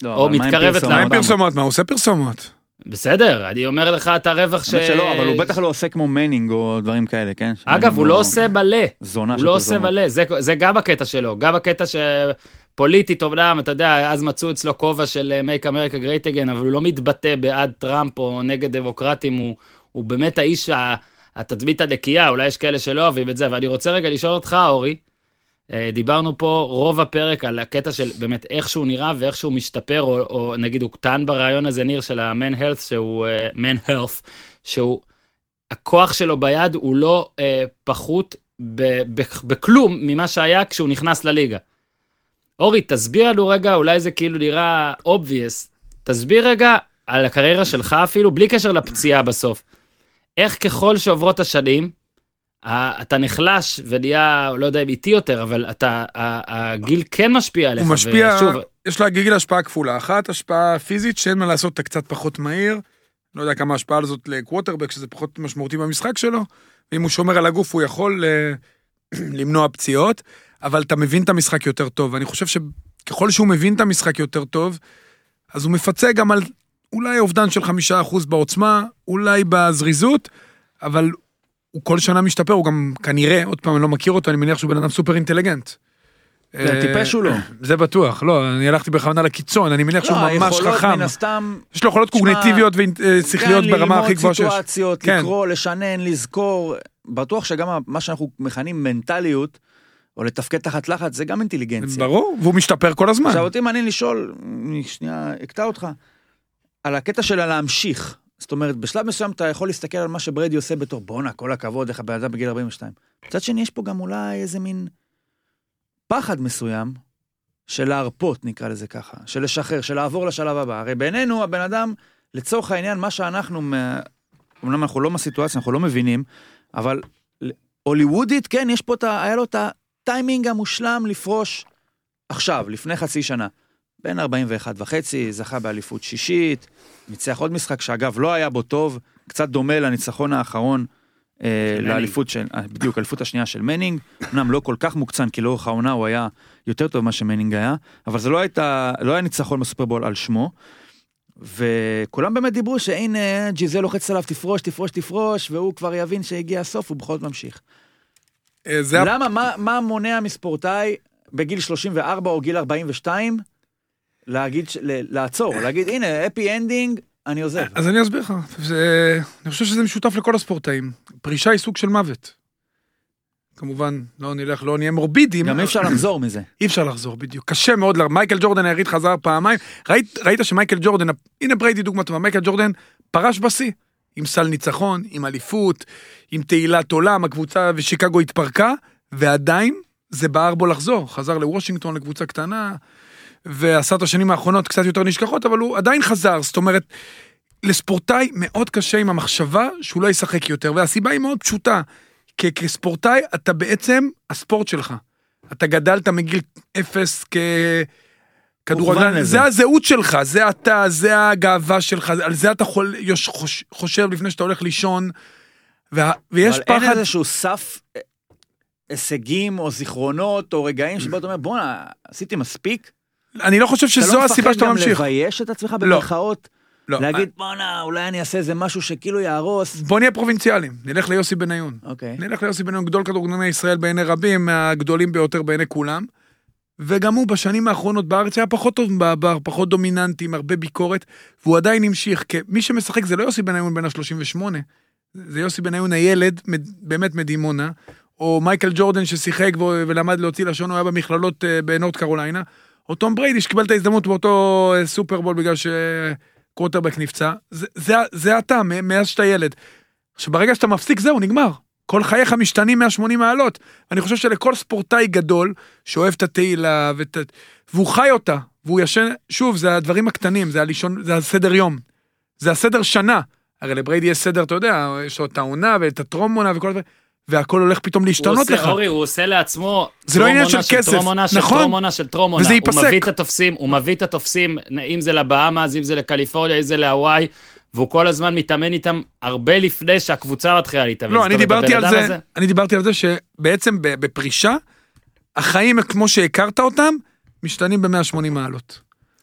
לא, או מתקרבת פרסומות? מה עם. פרסומות? מה, הוא עושה פרסומות. בסדר, אני אומר לך את הרווח ש... שלא, אבל הוא בטח לא עושה כמו מנינג או דברים כאלה, כן? אגב, הוא לא עושה מלא, זונה הוא של לא עושה פרסומות. מלא, זה, זה גם הקטע שלו, גם הקטע שפוליטית אומנם, אתה יודע, אז מצאו אצלו כובע של אה, make America great again, אבל הוא לא מתבטא בעד טראמפ או נגד דמוקרטים, הוא, הוא באמת האיש, התדמית הנקייה, אולי יש כאלה שלא אוהבים את זה, ואני רוצה רגע לשאול אותך, אורי, דיברנו פה רוב הפרק על הקטע של באמת איך שהוא נראה ואיך שהוא משתפר, או, או נגיד הוא טען ברעיון הזה, ניר, של ה-man health, שהוא אה, man health, שהוא, הכוח שלו ביד הוא לא אה, פחות בכלום ממה שהיה כשהוא נכנס לליגה. אורי, תסביר לנו רגע, אולי זה כאילו נראה obvious, תסביר רגע על הקריירה שלך אפילו, בלי קשר לפציעה בסוף. איך ככל שעוברות השנים, אתה נחלש ונהיה, לא יודע אם איטי יותר, אבל אתה, הגיל כן משפיע עליך. הוא משפיע, ושוב, יש לגיל השפעה כפולה. אחת, השפעה פיזית, שאין מה לעשות, אתה קצת פחות מהיר. לא יודע כמה השפעה על זאת לקווטרבק, שזה פחות משמעותי במשחק שלו. ואם הוא שומר על הגוף, הוא יכול אה, [clears throat] למנוע פציעות, אבל אתה מבין את המשחק יותר טוב. ואני חושב שככל שהוא מבין את המשחק יותר טוב, אז הוא מפצה גם על אולי אובדן של חמישה אחוז בעוצמה, אולי בזריזות, אבל הוא כל שנה משתפר, הוא גם כנראה, עוד פעם, אני לא מכיר אותו, אני מניח שהוא בן אדם סופר אינטליגנט. כן, טיפש הוא לא. זה בטוח, לא, אני הלכתי בכוונה לקיצון, אני מניח שהוא לא, ממש חכם. יש לו יכולות תשמע, קוגניטיביות ושכליות כן, ברמה הכי ללמוד גבוהה שיש. סיטואציות, כן. לקרוא, לשנן, לזכור. בטוח שגם מה שאנחנו מכנים מנטליות, או לתפקד תחת לחץ, זה גם אינטליגנציה. ברור, והוא משתפר כל הזמן. עכשיו אותי מעניין לשאול, שנייה אקטע אותך, על הקטע של הלהמשיך. זאת אומרת, בשלב מסוים אתה יכול להסתכל על מה שבריידי עושה בתור בואנה, כל הכבוד, איך הבן אדם בגיל 42. מצד שני, יש פה גם אולי איזה מין פחד מסוים של להרפות, נקרא לזה ככה, של לשחרר, של לעבור לשלב הבא. הרי בעינינו, הבן אדם, לצורך העניין, מה שאנחנו, אומנם אנחנו לא בסיטואציה, אנחנו לא מבינים, אבל הוליוודית, כן, יש פה את ה... היה לו את הטיימינג המושלם לפרוש עכשיו, לפני חצי שנה. בן 41 וחצי, זכה באליפות שישית, ניצח עוד משחק שאגב לא היה בו טוב, קצת דומה לניצחון האחרון אה, לאליפות של, אה, בדיוק, האליפות השנייה של מנינג, אמנם לא כל כך מוקצן, כי לאורך העונה הוא היה יותר טוב ממה שמנינג היה, אבל זה לא, הייתה, לא היה ניצחון בסופרבול על שמו. וכולם באמת דיברו שהנה ג'יזל לוחץ עליו תפרוש, תפרוש, תפרוש, והוא כבר יבין שהגיע הסוף, הוא בכל זאת ממשיך. אה, זה למה, מה, מה מונע מספורטאי בגיל 34 או גיל 42 להגיד, לעצור, להגיד הנה, happy ending, אני עוזב. אז אני אסביר לך, זה- אני חושב שזה משותף לכל הספורטאים. פרישה היא סוג של מוות. כמובן, לא נלך, לא נהיה מורבידים. גם אי אפשר לחזור מזה. אי אפשר לחזור בדיוק, קשה מאוד, מייקל ג'ורדן היריד חזר פעמיים, ראית, ראית שמייקל ג'ורדן, הנה בריידי דוגמא טובה, מייקל ג'ורדן פרש בשיא, עם סל ניצחון, עם אליפות, עם תהילת עולם, הקבוצה ושיקגו התפרקה, ועדיין זה בער בו לחזור, חזר לוושינגטון לקבוצה קטנה, ועשה את השנים האחרונות קצת יותר נשכחות, אבל הוא עדיין חזר, זאת אומרת, לספורטאי מאוד קשה עם המחשבה שהוא לא ישחק יותר, והסיבה היא מאוד פשוטה, כ- כספורטאי אתה בעצם הספורט שלך. אתה גדלת מגיל אפס כ... כדורגלן. זה הזהות שלך, זה אתה, זה הגאווה שלך, על זה אתה חול, יוש, חוש, חושב לפני שאתה הולך לישון, וה, ויש אבל פחד, אין איזשהו סף אה, הישגים או זיכרונות או רגעים שבו אתה אומר בואנה, עשיתי מספיק. אני לא חושב שזו הסיבה שאתה אתה לא ממשיך. מפחד גם לבייש את עצמך במרכאות? לא, להגיד בואנה, אולי אני אעשה איזה משהו שכאילו יהרוס. בוא נהיה פרובינציאליים, נלך ליוסי בניון. אוקיי. נלך ליוסי בניון, גדול כדורגלני ישראל בעיני רבים, מהגדולים ביותר בעיני כולם. וגם הוא בשנים האחרונות בארץ היה פחות טוב בעבר, פחות דומיננטי, עם הרבה ביקורת, והוא עדיין המשיך. כי מי שמשחק זה לא יוסי בניון בן ה-38, זה יוסי בניון הילד, באמת מדימונה, או מייקל ג'ורדן ששיחק ולמד להוציא לשון, הוא היה במכללות אה, בנורד קרוליינה, או תום בריידי שקיבל את ההזדמנות באותו אה, סופרבול בגלל שקווטרבק נפצע. זה, זה, זה אתה, מאז שאתה ילד. עכשיו ברגע שאתה מפסיק זהו, נגמר. כל חייך משתנים 180 מעלות. אני חושב שלכל ספורטאי גדול, שאוהב את התהילה, ואת... ה- והוא חי אותה, והוא ישן, שוב, זה הדברים הקטנים, זה הלישון, זה הסדר יום. זה הסדר שנה. הרי לבריידי יש סדר, אתה יודע, יש לו את העונה ואת הטרום עונה וכל הדברים, והכל הולך פתאום הוא להשתנות עושה, לך. אורי, הוא עושה לעצמו זה לא עניין של כסף, טרום עונה של נכון. טרום עונה של טרום עונה. וזה ייפסק. הוא מביא את התופסים, הוא מביא את התופסים, אם זה לבאמאז, אם זה לקליפורניה, אם זה להוואי, והוא כל הזמן מתאמן איתם הרבה לפני שהקבוצה מתחילה להתאמן. לא, אני דיברתי על זה, הזה- אני דיברתי על זה שבעצם בפרישה, החיים כמו שהכרת אותם, משתנים ב-180 מעלות.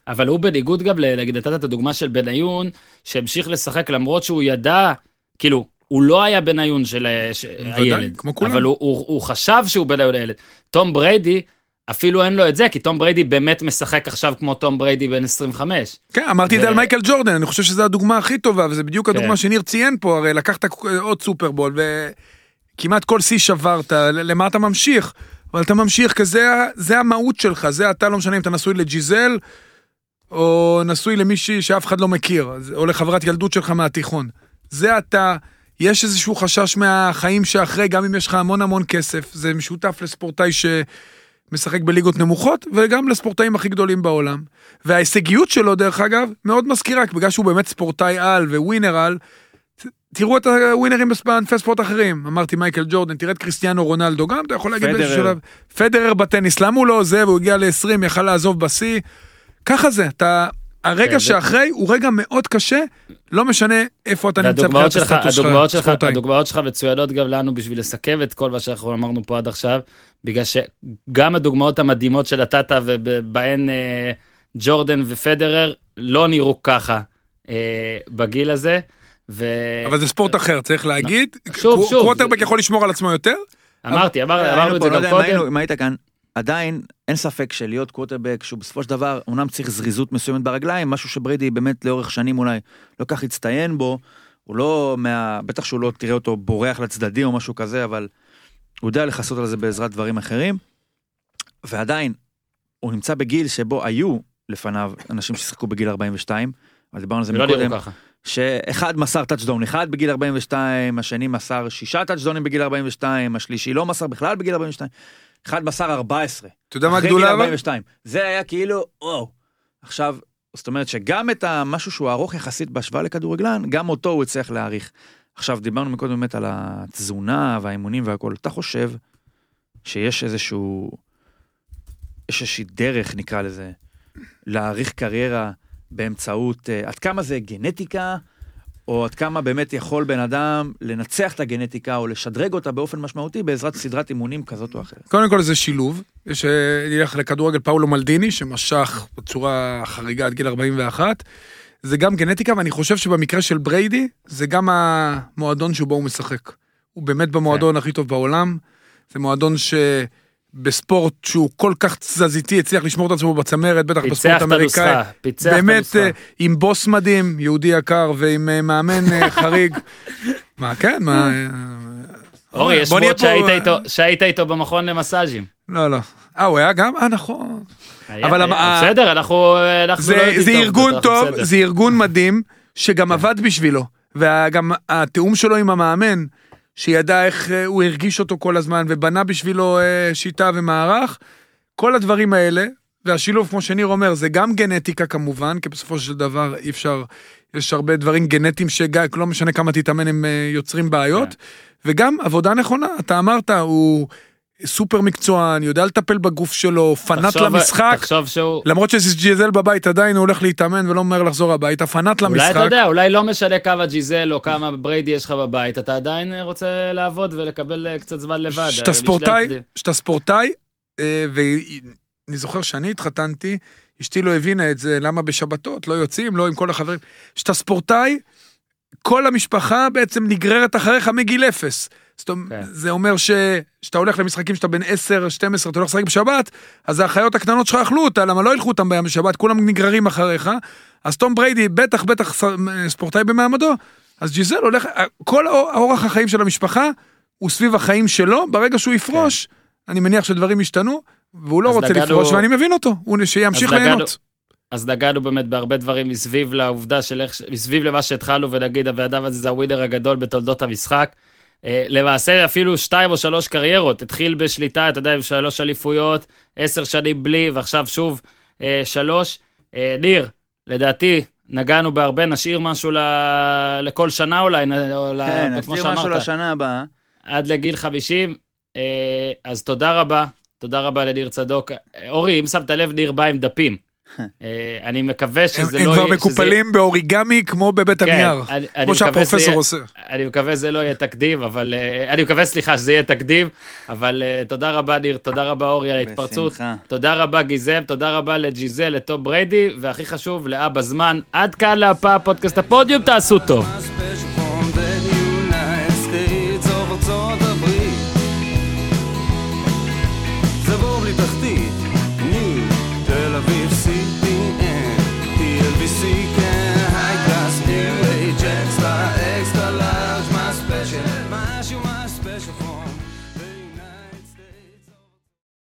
אבל הוא בניגוד גם, נגיד, נתת את הדוגמה של בניון, שהמשיך לשחק למרות שהוא ידע, כאילו, הוא לא היה בניון של ה- ש- בוודאי, הילד. אבל הוא, הוא, הוא חשב שהוא בניון הילד. טום בריידי, אפילו אין לו את זה, כי טום בריידי באמת משחק עכשיו כמו טום בריידי בן 25. כן, אמרתי את זה ו- על מייקל ג'ורדן, אני חושב שזו הדוגמה הכי טובה, וזה בדיוק כן. הדוגמה שניר ציין פה, הרי לקחת עוד סופרבול, וכמעט כל שיא שברת, למה אתה ממשיך? אבל אתה ממשיך, כי זה, זה המהות שלך, זה אתה, לא משנה אם אתה נשוי לג'יזל, או נשוי למישהי שאף אחד לא מכיר, או לחברת ילדות שלך מהתיכון. זה אתה, יש איזשהו חשש מהחיים שאחרי, גם אם יש לך המון המון כסף, זה משותף לספורטאי שמשחק בליגות נמוכות, וגם לספורטאים הכי גדולים בעולם. וההישגיות שלו, דרך אגב, מאוד מזכירה, בגלל שהוא באמת ספורטאי על וווינר על, תראו את הווינרים בענפי ספורט אחרים. אמרתי מייקל ג'ורדן, תראה את קריסטיאנו רונלדו, גם אתה יכול להגיד באיזשהו. שלב. פדרר בטניס, למה הוא לא עוזב? הוא הגיע ל-20, יכל לעזוב בשיא. ככה זה, אתה... הרגע כן, זה- שאחרי הוא רגע מאוד קשה, לא משנה איפה אתה נמצא מבחינת שלך, הסטטוס הדוגמאות שלך, שלך, ספורטאי. הדוגמאות שלך מצוינות גם לנו בשביל לסכם את כל מה שאנחנו אמרנו פה עד עכשיו, בגלל שגם הדוגמאות המדהימות שנתת ובהן אה, ג'ורדן ופדרר לא נראו ככה אה, בגיל הזה. ו... אבל זה ספורט אחר, צריך להגיד. שוב, שוב. קווטרבק יכול לשמור על עצמו יותר? אמרתי, אמר, היינו אמרנו את זה לא גם היינו- קודם. אם היית כאן, עדיין אין ספק שלהיות קווטרבק, שהוא בסופו של דבר, אמנם צריך זריזות מסוימת ברגליים, משהו שבריידי באמת לאורך שנים אולי לא כך הצטיין בו, הוא לא מה... בטח שהוא לא תראה אותו בורח לצדדים או משהו כזה, אבל הוא יודע לכסות על זה בעזרת דברים אחרים. ועדיין, הוא נמצא בגיל שבו היו לפניו אנשים ששיחקו בגיל 42, אבל דיברנו על זה ולא מקודם. שאחד מסר טאצ'דאון אחד בגיל 42, השני מסר שישה טאצ'דאונים בגיל 42, השלישי לא מסר בכלל בגיל 42, אחד מסר 14. אתה יודע מה הגדולה אבל? 42. זה היה כאילו, וואו. עכשיו, זאת אומרת שגם את המשהו שהוא ארוך יחסית בהשוואה לכדורגלן, גם אותו הוא הצליח להאריך. עכשיו, דיברנו מקודם באמת על התזונה והאימונים והכל. אתה חושב שיש איזשהו, יש איזושהי דרך, נקרא לזה, להעריך קריירה באמצעות, אה, עד כמה זה גנטיקה, או עד כמה באמת יכול בן אדם לנצח את הגנטיקה או לשדרג אותה באופן משמעותי בעזרת סדרת אימונים כזאת או אחרת. קודם כל זה שילוב, יש, אה, נלך לכדורגל פאולו מלדיני, שמשך בצורה חריגה עד גיל 41. זה גם גנטיקה, ואני חושב שבמקרה של בריידי, זה גם המועדון שבו הוא משחק. הוא באמת במועדון הכי טוב בעולם. זה מועדון שבספורט שהוא כל כך תזזיתי, הצליח לשמור את עצמו בצמרת, בטח פיצח בספורט את אמריקאי. הנוסחה, פיצח את באמת, הנוסחה. אה, עם בוס מדהים, יהודי יקר, ועם אה, מאמן אה, [laughs] חריג. מה, כן, מה... אה, אורי, יש פה, שהיית איתו- שהיית איתו במכון למסאז'ים. לא, לא. אה, הוא היה גם? אה, נכון. אבל בסדר, אנחנו אנחנו זה, לא ארגון טוב. זה ארגון מדהים, שגם עבד בשבילו. וגם התיאום שלו עם המאמן, שידע איך אה, הוא הרגיש אותו כל הזמן, ובנה בשבילו אה, שיטה ומערך, כל הדברים האלה, והשילוב, כמו שניר אומר, זה גם גנטיקה כמובן, כי בסופו של דבר אי אפשר, יש הרבה דברים גנטיים שגם, לא משנה כמה תתאמן, הם אה, יוצרים בעיות, וגם עבודה נכונה, אתה אמרת, הוא סופר מקצוען, יודע לטפל בגוף שלו, פנאט למשחק. שהוא... למרות שג'יזל בבית עדיין הוא הולך להתאמן ולא ממהר לחזור הביתה, פנאט אולי למשחק. אתה יודע, אולי לא משנה כמה ג'יזל או כמה בריידי יש לך בבית, אתה עדיין רוצה לעבוד ולקבל אה, קצת זמן לבד. שאתה אה, ספורטאי, משני שאתה ספורטאי, ואני זוכר שאני התחתנתי, אשתי לא הבינה את זה, למה בשבתות לא יוצאים, לא עם כל החברים. שאתה ספורטאי, כל המשפחה בעצם נגררת אחריך מגיל אפס. זאת אומרת, כן. זה אומר ש... שאתה הולך למשחקים שאתה בן 10, 12, אתה הולך לשחק בשבת, אז האחיות הקטנות שלך אכלו אותה, למה לא ילכו אותם ביום בשבת, כולם נגררים אחריך. אז תום בריידי, בטח בטח ס- ספורטאי במעמדו, אז ג'יזל הולך, כל האור- האורח החיים של המשפחה הוא סביב החיים שלו, ברגע שהוא יפרוש, אני מניח שדברים ישתנו, והוא לא רוצה לפרוש, ואני מבין אותו, הוא שימשיך ליהנות. אז נגענו באמת בהרבה דברים מסביב לעובדה של איך, מסביב למה שהתחלנו ונגיד הבן אדם הזה זה הווינר הגדול בתולדות המשחק. אה, למעשה אפילו שתיים או שלוש קריירות, התחיל בשליטה, אתה יודע, עם שלוש אליפויות, עשר שנים בלי, ועכשיו שוב אה, שלוש. אה, ניר, לדעתי, נגענו בהרבה, נשאיר משהו ל... לכל שנה אולי, נ- או ל... כן, כמו נסתיר משהו שאמרת, לשנה הבאה. עד לגיל 50. אה, אז תודה רבה, תודה רבה לניר צדוק. אה, אורי, אם שמת לב, ניר בא עם דפים. אה, אני מקווה הם שזה הם לא כבר יהיה... שזה- מקופלים באוריגמי כמו בבית כן, הנייר. אני- כמו שהפרופסור יהיה- עושה. אני מקווה שזה לא יהיה תקדים, אבל... אה, אני מקווה, סליחה, שזה יהיה תקדים, אבל אה, תודה רבה, ניר, תודה רבה, אורי, על ההתפרצות. בשמחה. תודה רבה, גיזם, תודה רבה לג'יזל, לטום בריידי, והכי חשוב, לאבא זמן. עד כאן להפעם פודקאסט הפודיום, תעשו טוב.